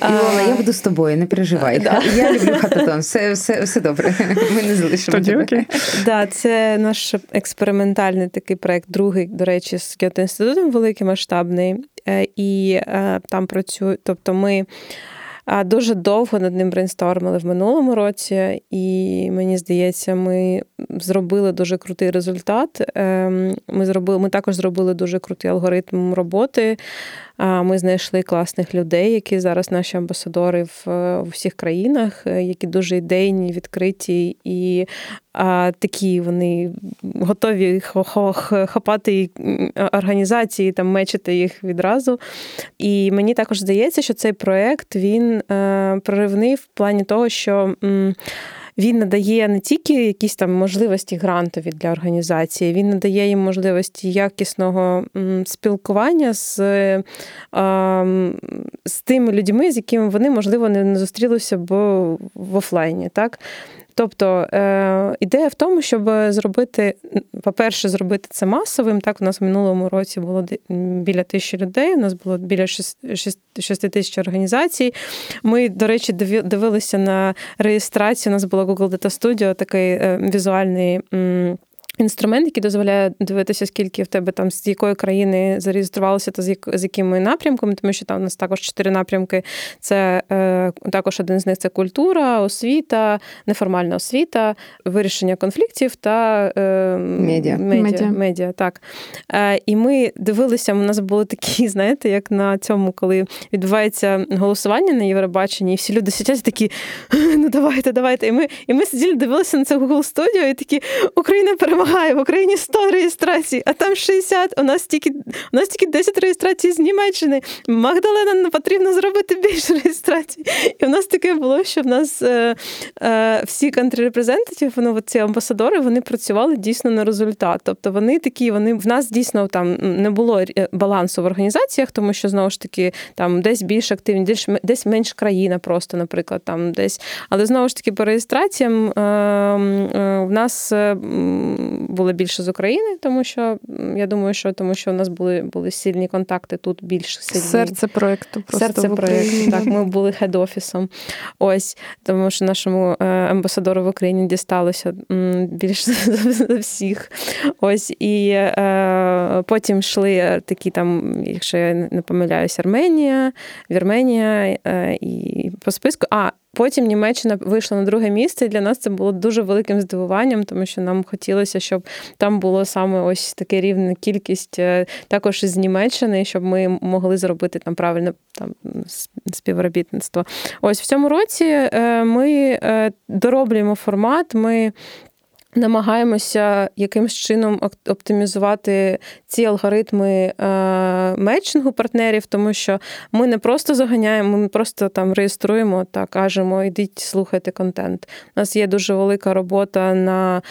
Ілона, я буду з тобою, не переживай. Да. Я люблю хататон, все все, все добре. Ми не залишимо. Тоді окей. Да, Це наш експериментальний такий проект, другий, до речі, з Кіото інститутом великий масштабний. Е, і е, там працює, тобто ми. Дуже довго над ним брейнстормили в минулому році, і мені здається, ми зробили дуже крутий результат. Ем, ми зробили, ми також зробили дуже крутий алгоритм роботи. Ми знайшли класних людей, які зараз наші амбасадори в, в всіх країнах, е, які дуже ідейні, відкриті і а, такі вони готові хапати організації, там мечити їх відразу. І мені також здається, що цей проект він е, проривний в плані того, що. Він надає не тільки якісь там можливості грантові для організації, він надає їм можливості якісного спілкування з з тими людьми, з якими вони, можливо, не зустрілися б в офлайні. так? Тобто е, ідея в тому, щоб зробити, по-перше, зробити це масовим. Так, у нас в минулому році було біля тисячі людей, у нас було біля 6 тисяч організацій. Ми, до речі, дивилися на реєстрацію. У нас була Google Data Studio, такий е, візуальний. Інструмент, який дозволяє дивитися, скільки в тебе там з якої країни зареєструвалося та з, як, з якими напрямками, тому що там у нас також чотири напрямки. Це е, також один з них це культура, освіта, неформальна освіта, вирішення конфліктів та е, медіа. медіа. медіа. медіа так. Е, І ми дивилися, у нас були такі, знаєте, як на цьому, коли відбувається голосування на Євробаченні, і всі люди сидять такі, ну давайте, давайте. І ми і ми сиділи, дивилися на це Google Studio, і такі Україна перемагає перемагає в Україні 100 реєстрацій, а там 60, У нас тільки у нас тільки 10 реєстрацій з Німеччини. Магдалена потрібно зробити більше реєстрацій. І в нас таке було, що в нас е, е, всі кантрі-репрезентатів, ну, ці амбасадори, вони працювали дійсно на результат. Тобто вони такі, вони в нас дійсно там не було е, балансу в організаціях, тому що знову ж таки там десь більш активні, десь десь менш країна, просто, наприклад, там десь. Але знову ж таки, по реєстраціям е, е, в нас. Е, були більше з України, тому що я думаю, що тому що у нас були були сильні контакти тут більш сильні. Серце проєкту. Серце проєкту. Так, ми були хед-офісом. Ось, тому що нашому е, амбасадору в Україні дісталося більше за всіх. Ось і е, потім йшли такі там, якщо я не помиляюсь, Арменія, Вірменія е, і по списку. А Потім Німеччина вийшла на друге місце, і для нас це було дуже великим здивуванням, тому що нам хотілося, щоб там було саме ось таке рівна кількість е, також із Німеччини, щоб ми могли зробити там правильне там співробітництво. Ось в цьому році е, ми е, дороблюємо формат. ми Намагаємося якимось чином оптимізувати ці алгоритми е, мечингу партнерів, тому що ми не просто заганяємо, ми просто там реєструємо та кажемо, йдіть, слухайте контент. У нас є дуже велика робота на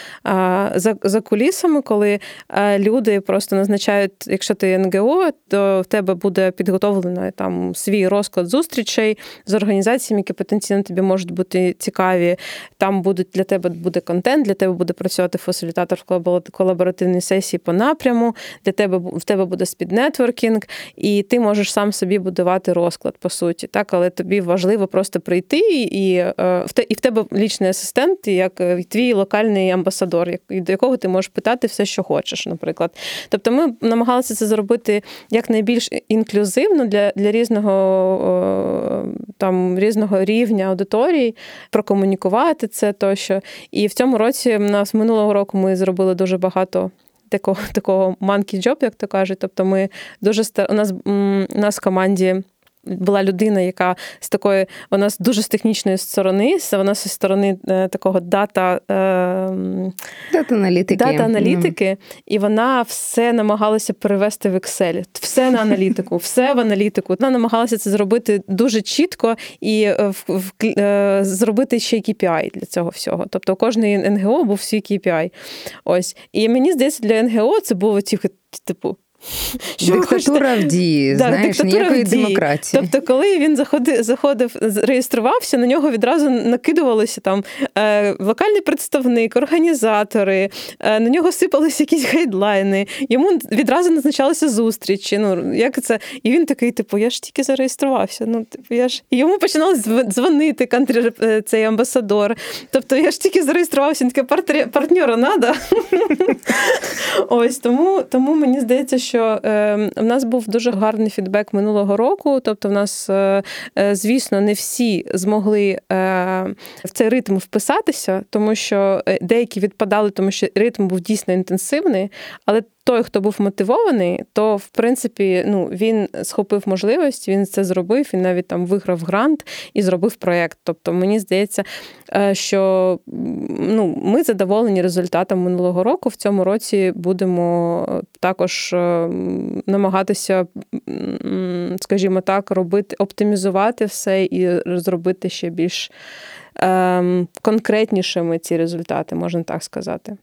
за, за кулісами, коли е, люди просто назначають, якщо ти НГО, то в тебе буде підготовлено там свій розклад зустрічей з організаціями, які потенційно тобі можуть бути цікаві. Там будуть для тебе буде контент, для тебе буде працювати фасилітатор в колаборативній сесії по напряму, для тебе в тебе буде speed networking, і ти можеш сам собі будувати розклад, по суті. Так, Але тобі важливо просто прийти, і е, і в тебе личный асистент, як е, твій локальний амбасадор, до якого ти можеш питати все, що хочеш, наприклад. Тобто ми намагалися це зробити якнайбільш інклюзивно для для різного там різного рівня аудиторії, прокомунікувати це тощо. І в цьому році в нас минулого року ми зробили дуже багато. Такого такого monkey job, як то кажуть. Тобто, ми дуже у нас у нас в команді була людина, яка з такої, вона дуже з технічної сторони, вона зі сторони е, такого дата дата-аналітики, дата-аналітики, mm. і вона все намагалася перевести в Excel, все на аналітику, все в аналітику. Вона намагалася це зробити дуже чітко і е, в, в, е, зробити ще й KPI для цього всього. Тобто у кожної НГО був свій KPI. Ось. І мені здається, для НГО це було типу. Що Диктатура в дії, да, знаєш, ніякої демократії. Тобто, коли він заходив, заходив, реєструвався, на нього відразу накидувалися там е, локальний представник, організатори, е, на нього сипалися якісь гайдлайни, йому відразу назначалися зустрічі. Ну, як це? І він такий, типу, я ж тільки зареєструвався. Ну, типу, я ж... І йому починали дзвонити кантрі, е, цей амбасадор. Тобто я ж тільки зареєструвався, він таке партнера надо. Ось тому, тому мені здається, що що е, в нас був дуже гарний фідбек минулого року. Тобто, в нас, е, е, звісно, не всі змогли е, в цей ритм вписатися, тому що деякі відпадали, тому що ритм був дійсно інтенсивний, але той, хто був мотивований, то в принципі ну, він схопив можливість, він це зробив, він навіть там виграв грант і зробив проєкт. Тобто, мені здається, е, що ну, ми задоволені результатом минулого року. В цьому році будемо також е, намагатися, скажімо так, робити, оптимізувати все і зробити ще більш ем, конкретнішими ці результати, можна так сказати.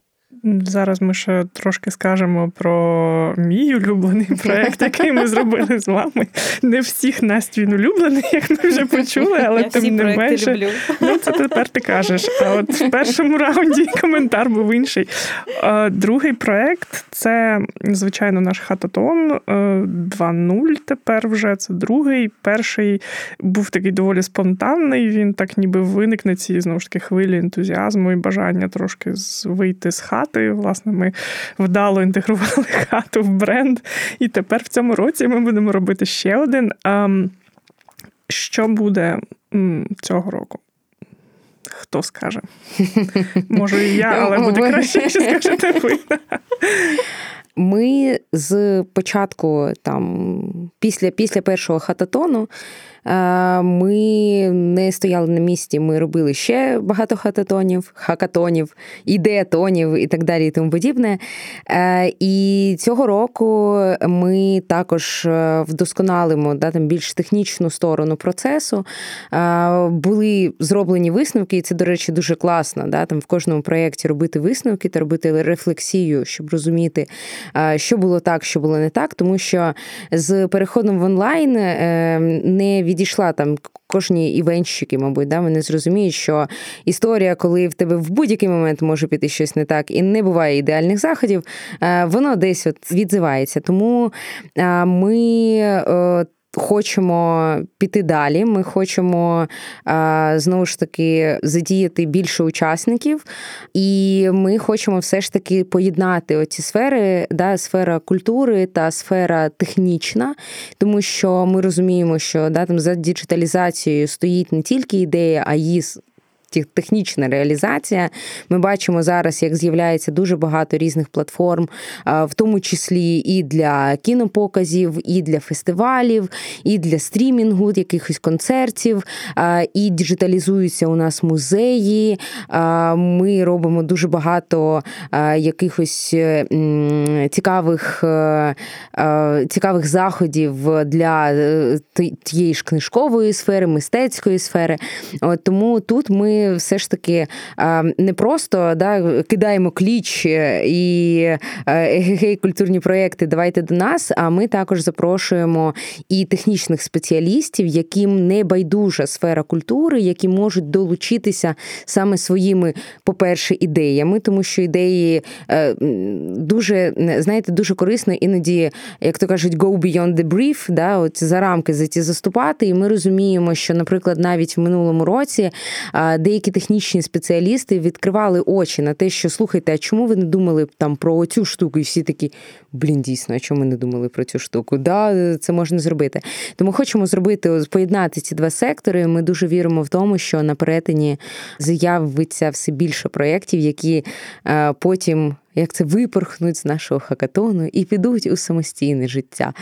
Зараз ми ще трошки скажемо про мій улюблений проект, який ми зробили з вами. Не всіх Настя він улюблений, як ми вже почули, але Я тим всі не менше. Люблю. Ну, це тепер ти кажеш. А от в першому раунді коментар був інший. Другий проект це, звичайно, наш хататон 2.0 тепер вже. Це другий. Перший був такий доволі спонтанний. Він так ніби виник на цій знову ж таки хвилі ентузіазму і бажання трошки вийти з хати хати. Власне, ми вдало інтегрували хату в бренд. І тепер в цьому році ми будемо робити ще один. Що буде цього року? Хто скаже? Може, і я, але буде краще, що скажете ви. Ми з початку, там, після після першого хататону, ми не стояли на місці, ми робили ще багато хататонів, хакатонів, ідеатонів і так далі, і тому подібне. Е, і цього року ми також е, вдосконалимо да, там більш технічну сторону процесу. Були зроблені висновки, і це, до речі, дуже класно. Да, там В кожному проєкті робити висновки та робити рефлексію, щоб розуміти, що було так, що було не так, тому що з переходом в онлайн не відійшла там кожні івенщики, мабуть, да, вони зрозуміють, що історія, коли в тебе в будь-який момент може піти щось не так, і не буває ідеальних заходів, е, воно десь от відзивається. Тому е, ми. Е, хочемо піти далі. Ми хочемо знову ж таки задіяти більше учасників, і ми хочемо все ж таки поєднати оці сфери, да, сфера культури та сфера технічна, тому що ми розуміємо, що да, там за діджиталізацією стоїть не тільки ідея, а її технічна реалізація. Ми бачимо зараз, як з'являється дуже багато різних платформ, в тому числі і для кінопоказів, і для фестивалів, і для стрімінгу, якихось концертів, і діджиталізуються у нас музеї. Ми робимо дуже багато якихось е, цікавих е, цікавих заходів для е, тієї ж книжкової сфери, мистецької сфери. Тому тут ми ми все ж таки не просто да, кидаємо кліч і егегей культурні проєкти давайте до нас. А ми також запрошуємо і технічних спеціалістів, яким не байдужа сфера культури, які можуть долучитися саме своїми, по-перше, ідеями, тому що ідеї е, дуже знаєте, дуже корисно іноді, як то кажуть, go beyond the brief, да, от за рамки за ті заступати. І ми розуміємо, що, наприклад, навіть в минулому році деякі технічні спеціалісти відкривали очі на те, що слухайте, а чому ви не думали там про цю штуку? І всі такі, блін, дійсно, а чому ми не думали про цю штуку? Да, це можна зробити. Тому хочемо зробити поєднати ці два сектори. Ми дуже віримо в тому, що на перетині з'явиться все більше проєктів, які е, потім. Як це випорхнуть з нашого хакатону і підуть у самостійне життя.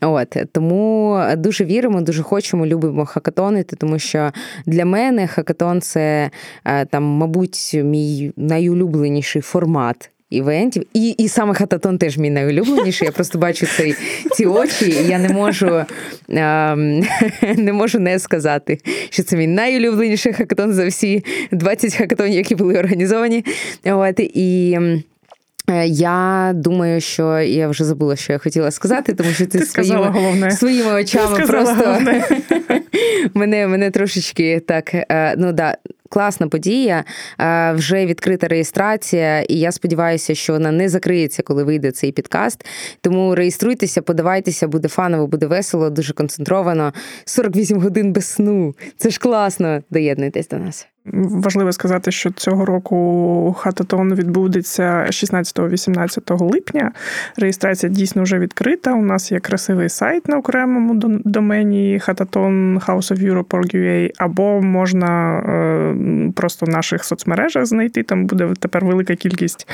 От Тому дуже віримо, дуже хочемо, любимо хакатонити, тому що для мене хакатон це е, там, мабуть, мій найулюбленіший формат івентів. І і саме хататон теж мій найулюбленіший. Я просто бачу цей, ці очі, і я не можу а, не можу не сказати, що це мій найулюбленіший хакатон за всі 20 хакатонів, які були організовані. От, І я думаю, що я вже забула, що я хотіла сказати, тому що ти, ти своїми своїми очами просто мене мене трошечки так. Е, ну да, класна подія. Е, вже відкрита реєстрація, і я сподіваюся, що вона не закриється, коли вийде цей підкаст. Тому реєструйтеся, подавайтеся, буде фаново, буде весело, дуже концентровано. 48 годин без сну. Це ж класно. Доєднуйтесь до нас. Важливо сказати, що цього року хататон відбудеться 16-18 липня. Реєстрація дійсно вже відкрита. У нас є красивий сайт на окремому домені хататон House of Europe.org.ua, або можна е, просто в наших соцмережах знайти. Там буде тепер велика кількість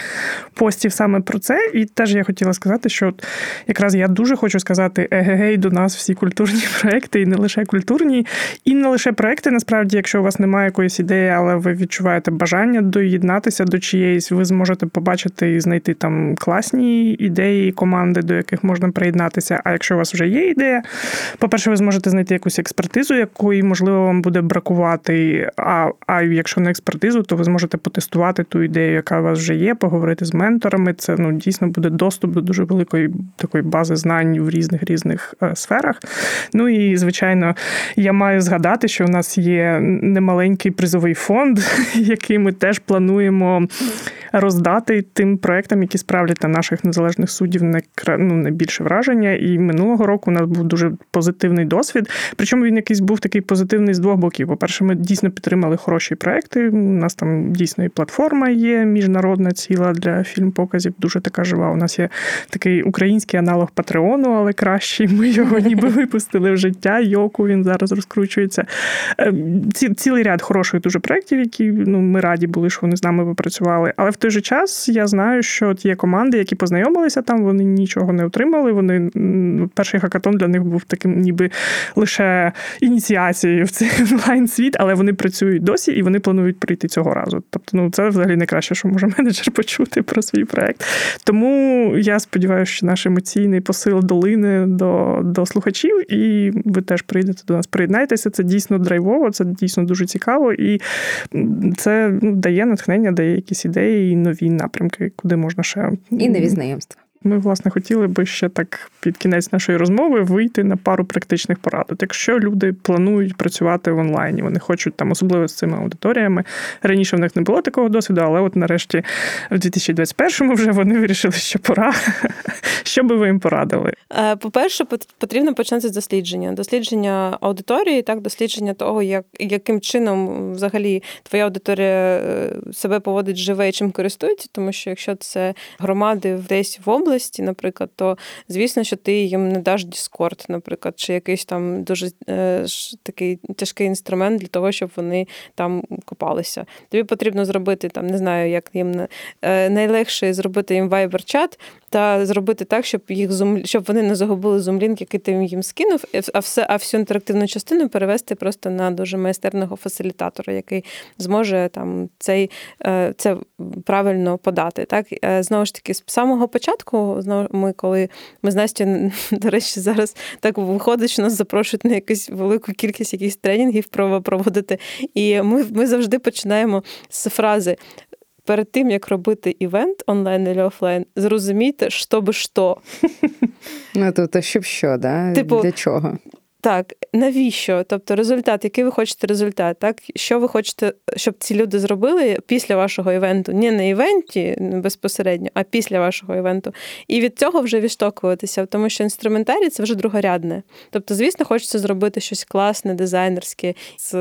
постів саме про це. І теж я хотіла сказати, що якраз я дуже хочу сказати егегей до нас всі культурні проекти, і не лише культурні, і не лише проекти. Насправді, якщо у вас немає якоїсь ідеї але ви відчуваєте бажання доєднатися до чиєїсь, ви зможете побачити і знайти там класні ідеї, команди, до яких можна приєднатися. А якщо у вас вже є ідея, по-перше, ви зможете знайти якусь експертизу, якої, можливо, вам буде бракувати. А а якщо не експертизу, то ви зможете потестувати ту ідею, яка у вас вже є, поговорити з менторами. Це ну дійсно буде доступ до дуже великої такої бази знань в різних різних е, сферах. Ну і звичайно, я маю згадати, що у нас є немаленький призовий фонд, який ми теж плануємо роздати тим проектам, які справлять на наших незалежних суддів ну, найбільше враження. І минулого року у нас був дуже позитивний досвід. Причому він якийсь був такий позитивний з двох боків. По-перше, ми дійсно підтримали хороші проекти. У нас там дійсно і платформа є міжнародна ціла для фільм-показів, дуже така жива. У нас є такий український аналог Патреону, але кращий. Ми його ніби випустили в життя. Йоку він зараз розкручується. Е, цілий ряд хороших дуже проєктів, які ну, ми раді були, що вони з нами попрацювали. Але в той же час я знаю, що от є команди, які познайомилися там, вони нічого не отримали. Вони перший хакатон для них був таким, ніби лише ініціацією в цей онлайн світ, але вони працюють досі і вони планують прийти цього разу. Тобто, ну це взагалі найкраще, що може менеджер почути про свій проект. Тому я сподіваюся, що наш емоційний посил долини до, до слухачів, і ви теж прийдете до нас. Приєднайтеся, це дійсно драйвово, це дійсно дуже цікаво. І це дає натхнення, дає якісь ідеї і нові напрямки, куди можна ще і нові знайомства. Ми, власне, хотіли би ще так під кінець нашої розмови вийти на пару практичних порад. От Якщо люди планують працювати в онлайні, вони хочуть там, особливо з цими аудиторіями. Раніше в них не було такого досвіду, але от нарешті в 2021-му вже вони вирішили, що пора. Що би ви їм порадили? Е, по-перше, потрібно почати з дослідження. Дослідження аудиторії, так, дослідження того, як, яким чином взагалі твоя аудиторія е, себе поводить живе чим користується, тому що якщо це громади десь в області, області, наприклад, то звісно, що ти їм не даш Діскорд, наприклад, чи якийсь там дуже е, такий тяжкий інструмент для того, щоб вони там копалися. Тобі потрібно зробити там, не знаю, як їм е, найлегше зробити їм Viber-чат, та зробити так, щоб їх зум... щоб вони не загубили зумлінк, який ти їм скинув, а все, а всю інтерактивну частину перевести просто на дуже майстерного фасилітатора, який зможе там цей е, це правильно подати. Так е, знову ж таки, з самого початку, знову ми коли ми з Настю, до речі, зараз так виходить, що нас запрошують на якусь велику кількість якихось тренінгів проводити. І ми, ми завжди починаємо з фрази перед тим, як робити івент онлайн або офлайн, зрозумійте, що би що. Ну, тобто, щоб що, да? Типу, для чого? Так, навіщо? Тобто результат, який ви хочете результат, так? Що ви хочете, щоб ці люди зробили після вашого івенту? Не на івенті безпосередньо, а після вашого івенту. І від цього вже відштовхуватися, тому що інструментарій це вже другорядне. Тобто, звісно, хочеться зробити щось класне, дизайнерське з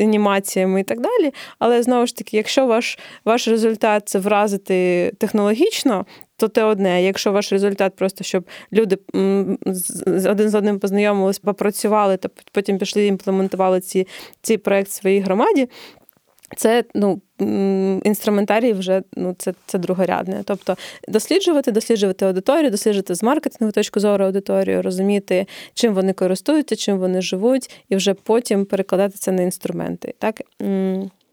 анімаціями і так далі. Але знову ж таки, якщо ваш, ваш результат це вразити технологічно, то те одне. Якщо ваш результат просто щоб люди один з одним познайомились, попрацювали, то потім пішли імплементували ці, цей проект в своїй громаді. Це ну, інструментарій вже ну, це це другорядне. Тобто досліджувати, досліджувати аудиторію, досліджувати з маркетингової точки зору аудиторію, розуміти, чим вони користуються, чим вони живуть, і вже потім перекладати це на інструменти. Так?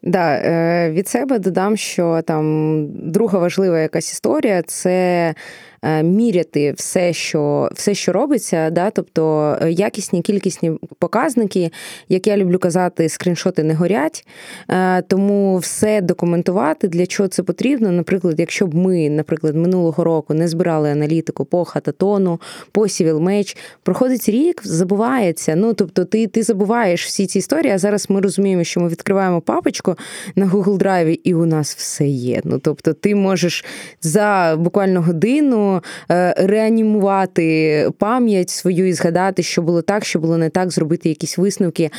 Да, е, від себе додам, що там друга важлива якась історія це міряти все, що все, що робиться, да, тобто е, якісні кількісні показники, як я люблю казати, скріншоти не горять. Е, тому все документувати, для чого це потрібно. Наприклад, якщо б ми, наприклад, минулого року не збирали аналітику по хататону, по сівілмеч, проходить рік, забувається. Ну тобто, ти ти забуваєш всі ці історії. А зараз ми розуміємо, що ми відкриваємо папочку на Google Drive, і у нас все є. Ну тобто, ти можеш за буквально годину. Е, реанімувати пам'ять свою і згадати, що було так, що було не так, зробити якісь висновки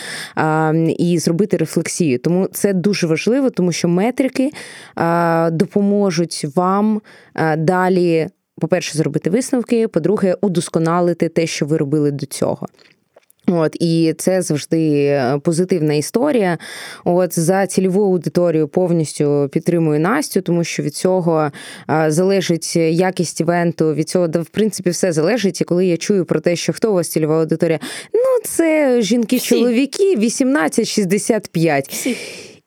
і зробити рефлексію. Тому це дуже важливо, тому що метрики допоможуть вам далі. По-перше, зробити висновки, по-друге, удосконалити те, що ви робили до цього. От і це завжди е, позитивна історія. От за цільову аудиторію повністю підтримую Настю, тому що від цього е, залежить якість івенту. Від цього в принципі все залежить. І коли я чую про те, що хто у вас цільова аудиторія, ну це жінки-чоловіки 18-65. Всі.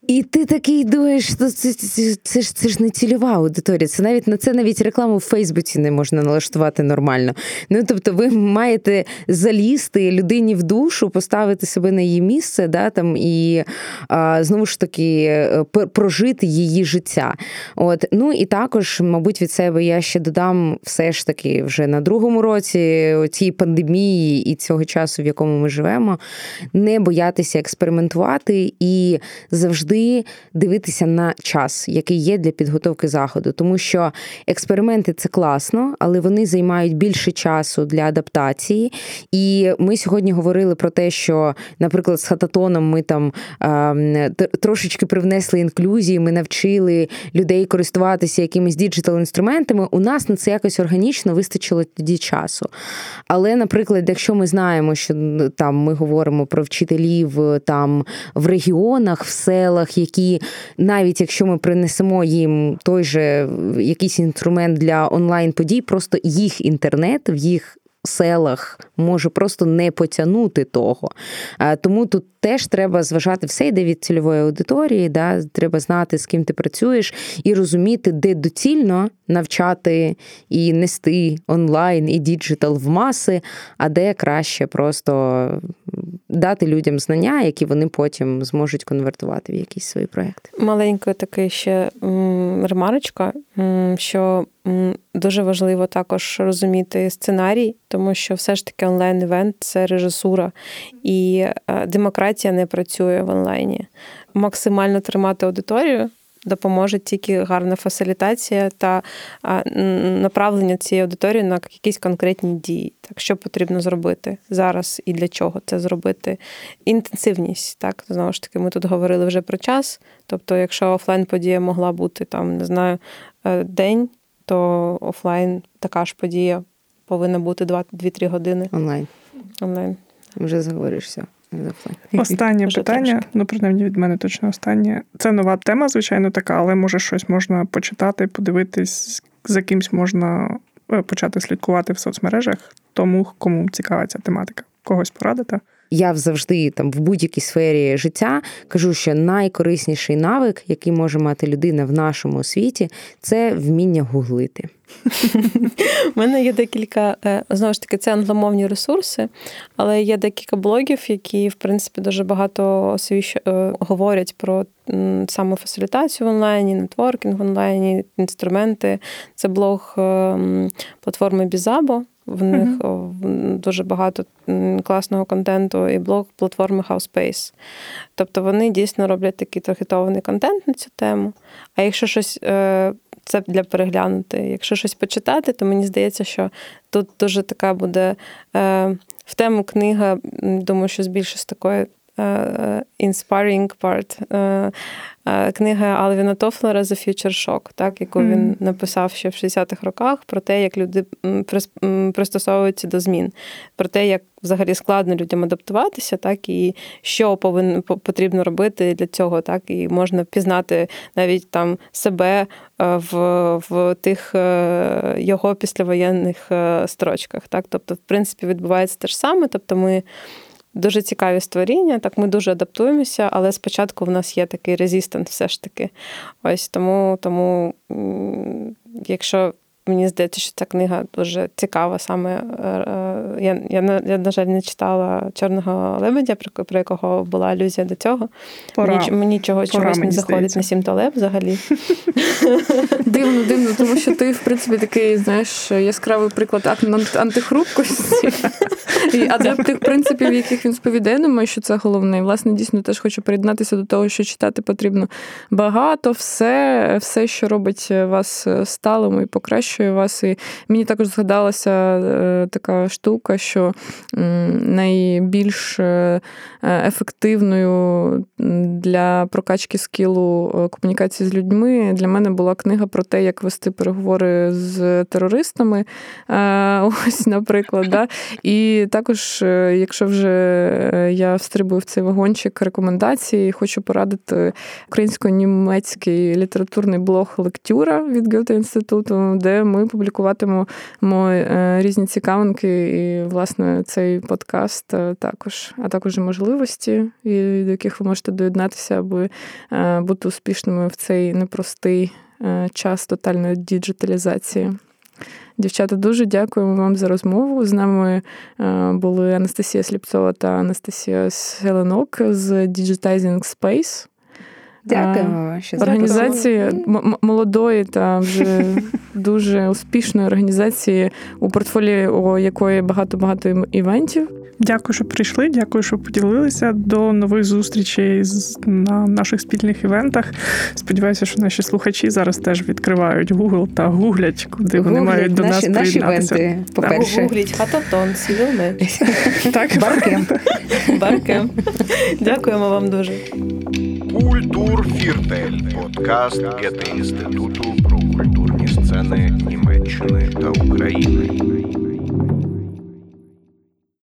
І ти такий думаєш, що це це, це, ж це ж не цільова аудиторія. Це навіть на це навіть рекламу в Фейсбуці не можна налаштувати нормально. Ну тобто, ви маєте залізти людині в душу, поставити себе на її місце, да, там і а, знову ж таки е, прожити її життя. От ну і також, мабуть, від себе я ще додам все ж таки вже на другому році цієї пандемії і цього часу, в якому ми живемо, не боятися експериментувати і завжди завжди дивитися на час, який є для підготовки заходу, тому що експерименти це класно, але вони займають більше часу для адаптації. І ми сьогодні говорили про те, що, наприклад, з хататоном ми там трошечки привнесли інклюзії, ми навчили людей користуватися якимись діджитал-інструментами. У нас на це якось органічно вистачило тоді часу. Але, наприклад, якщо ми знаємо, що там ми говоримо про вчителів там в регіонах, в селах школах, які навіть якщо ми принесемо їм той же якийсь інструмент для онлайн подій, просто їх інтернет в їх селах може просто не потягнути того. Тому тут теж треба зважати все йде від цільової аудиторії. Да? Треба знати, з ким ти працюєш, і розуміти, де доцільно навчати і нести онлайн і діджитал в маси, а де краще просто дати людям знання, які вони потім зможуть конвертувати в якісь свої проекти. Маленька таке ще ремарочка, що дуже важливо також розуміти сценарій, тому що все ж таки онлайн-івент це режисура, і е, демократія не працює в онлайні. Максимально тримати аудиторію допоможе тільки гарна фасилітація та направлення цієї аудиторії на якісь конкретні дії. Так, що потрібно зробити зараз і для чого це зробити? Інтенсивність, так знову ж таки, ми тут говорили вже про час. Тобто, якщо офлайн-подія могла бути там, не знаю, е, день, то офлайн така ж подія повинна бути 2-3 години. Онлайн. Онлайн. Вже заговоришся. Останнє питання, трошки. ну принаймні від мене точно останнє. Це нова тема, звичайно, така, але може щось можна почитати, подивитись, за кимсь можна е, почати слідкувати в соцмережах тому, кому цікава ця тематика? Когось порадити? Я завжди там в будь-якій сфері життя кажу, що найкорисніший навик, який може мати людина в нашому світі, це вміння гуглити. У мене є декілька, е, знову ж таки, це англомовні ресурси, але є декілька блогів, які, в принципі, дуже багато освіщ... Е, говорять про саме фасилітацію в онлайні, нетворкінг онлайні, інструменти. Це блог ем, платформи Бізабо. В них mm-hmm. дуже багато класного контенту і блог платформи Housespace. Тобто вони дійсно роблять такий таргетований контент на цю тему. А якщо щось е, це для переглянути, якщо щось почитати, то мені здається, що тут дуже така буде е, в тему книга, думаю, що з з такої inspiring part. Е, книга Алвіна Тофлера «The Future Shock», так, яку mm. він написав ще в 60-х роках, про те, як люди пристосовуються до змін, про те, як взагалі складно людям адаптуватися, так, і що повинно потрібно робити для цього, так, і можна пізнати навіть там себе е, в в тих е, його післявоєнних строчках. Так. Тобто, в принципі, відбувається те ж саме. Тобто ми Дуже цікаві створіння, так ми дуже адаптуємося, але спочатку в нас є такий резистент все ж таки. Ось тому, тому якщо Мені здається, що ця книга дуже цікава. Саме е, е, я, я, я на жаль, не читала Чорного лебедя, про, про якого була алюзія до цього. Пора. Мені, мені чого Пора, чогось мені не заходить на сім толеб взагалі. Дивно, дивно, тому що ти, в принципі, такий, знаєш, яскравий приклад антихрупкості. А для тих принципів, яких він сповідає, думаю, що це головне. І, власне, дійсно теж хочу приєднатися до того, що читати потрібно багато, все, все, що робить вас сталим і покращує вас. І мені також згадалася е, така штука, що найбільш е, ефективною для прокачки скілу е, комунікації з людьми для мене була книга про те, як вести переговори з терористами. Ось, наприклад. Да? І також, якщо вже я встрибую в цей вагончик рекомендацій, хочу порадити українсько-німецький літературний блог Лектюра від Гьоте інституту, де ми публікуватимемо е, різні цікавинки, і, власне, цей подкаст е, також, а також можливості, до яких ви можете доєднатися, аби е, бути успішними в цей непростий час тотальної діджиталізації. Дівчата, дуже дякуємо вам за розмову. З нами були Анастасія Сліпцова та Анастасія Селенок з Digitizing Space. Дякуємо. що організації молодої та вже дуже успішної організації, у портфоліо якої багато-багато івентів. Дякую, що прийшли. Дякую, що поділилися. До нових зустрічей на наших спільних івентах. Сподіваюся, що наші слухачі зараз теж відкривають Google та гуглять, куди вони мають до наші, нас приєднатися. Наші івенти, по-перше. Гугліть хакатон, Civil Match. Так, Баркемп. Баркемп. Дякуємо вам дуже. Культурфіртель подкаст Гетеінституту про культурні сцени Німеччини та України.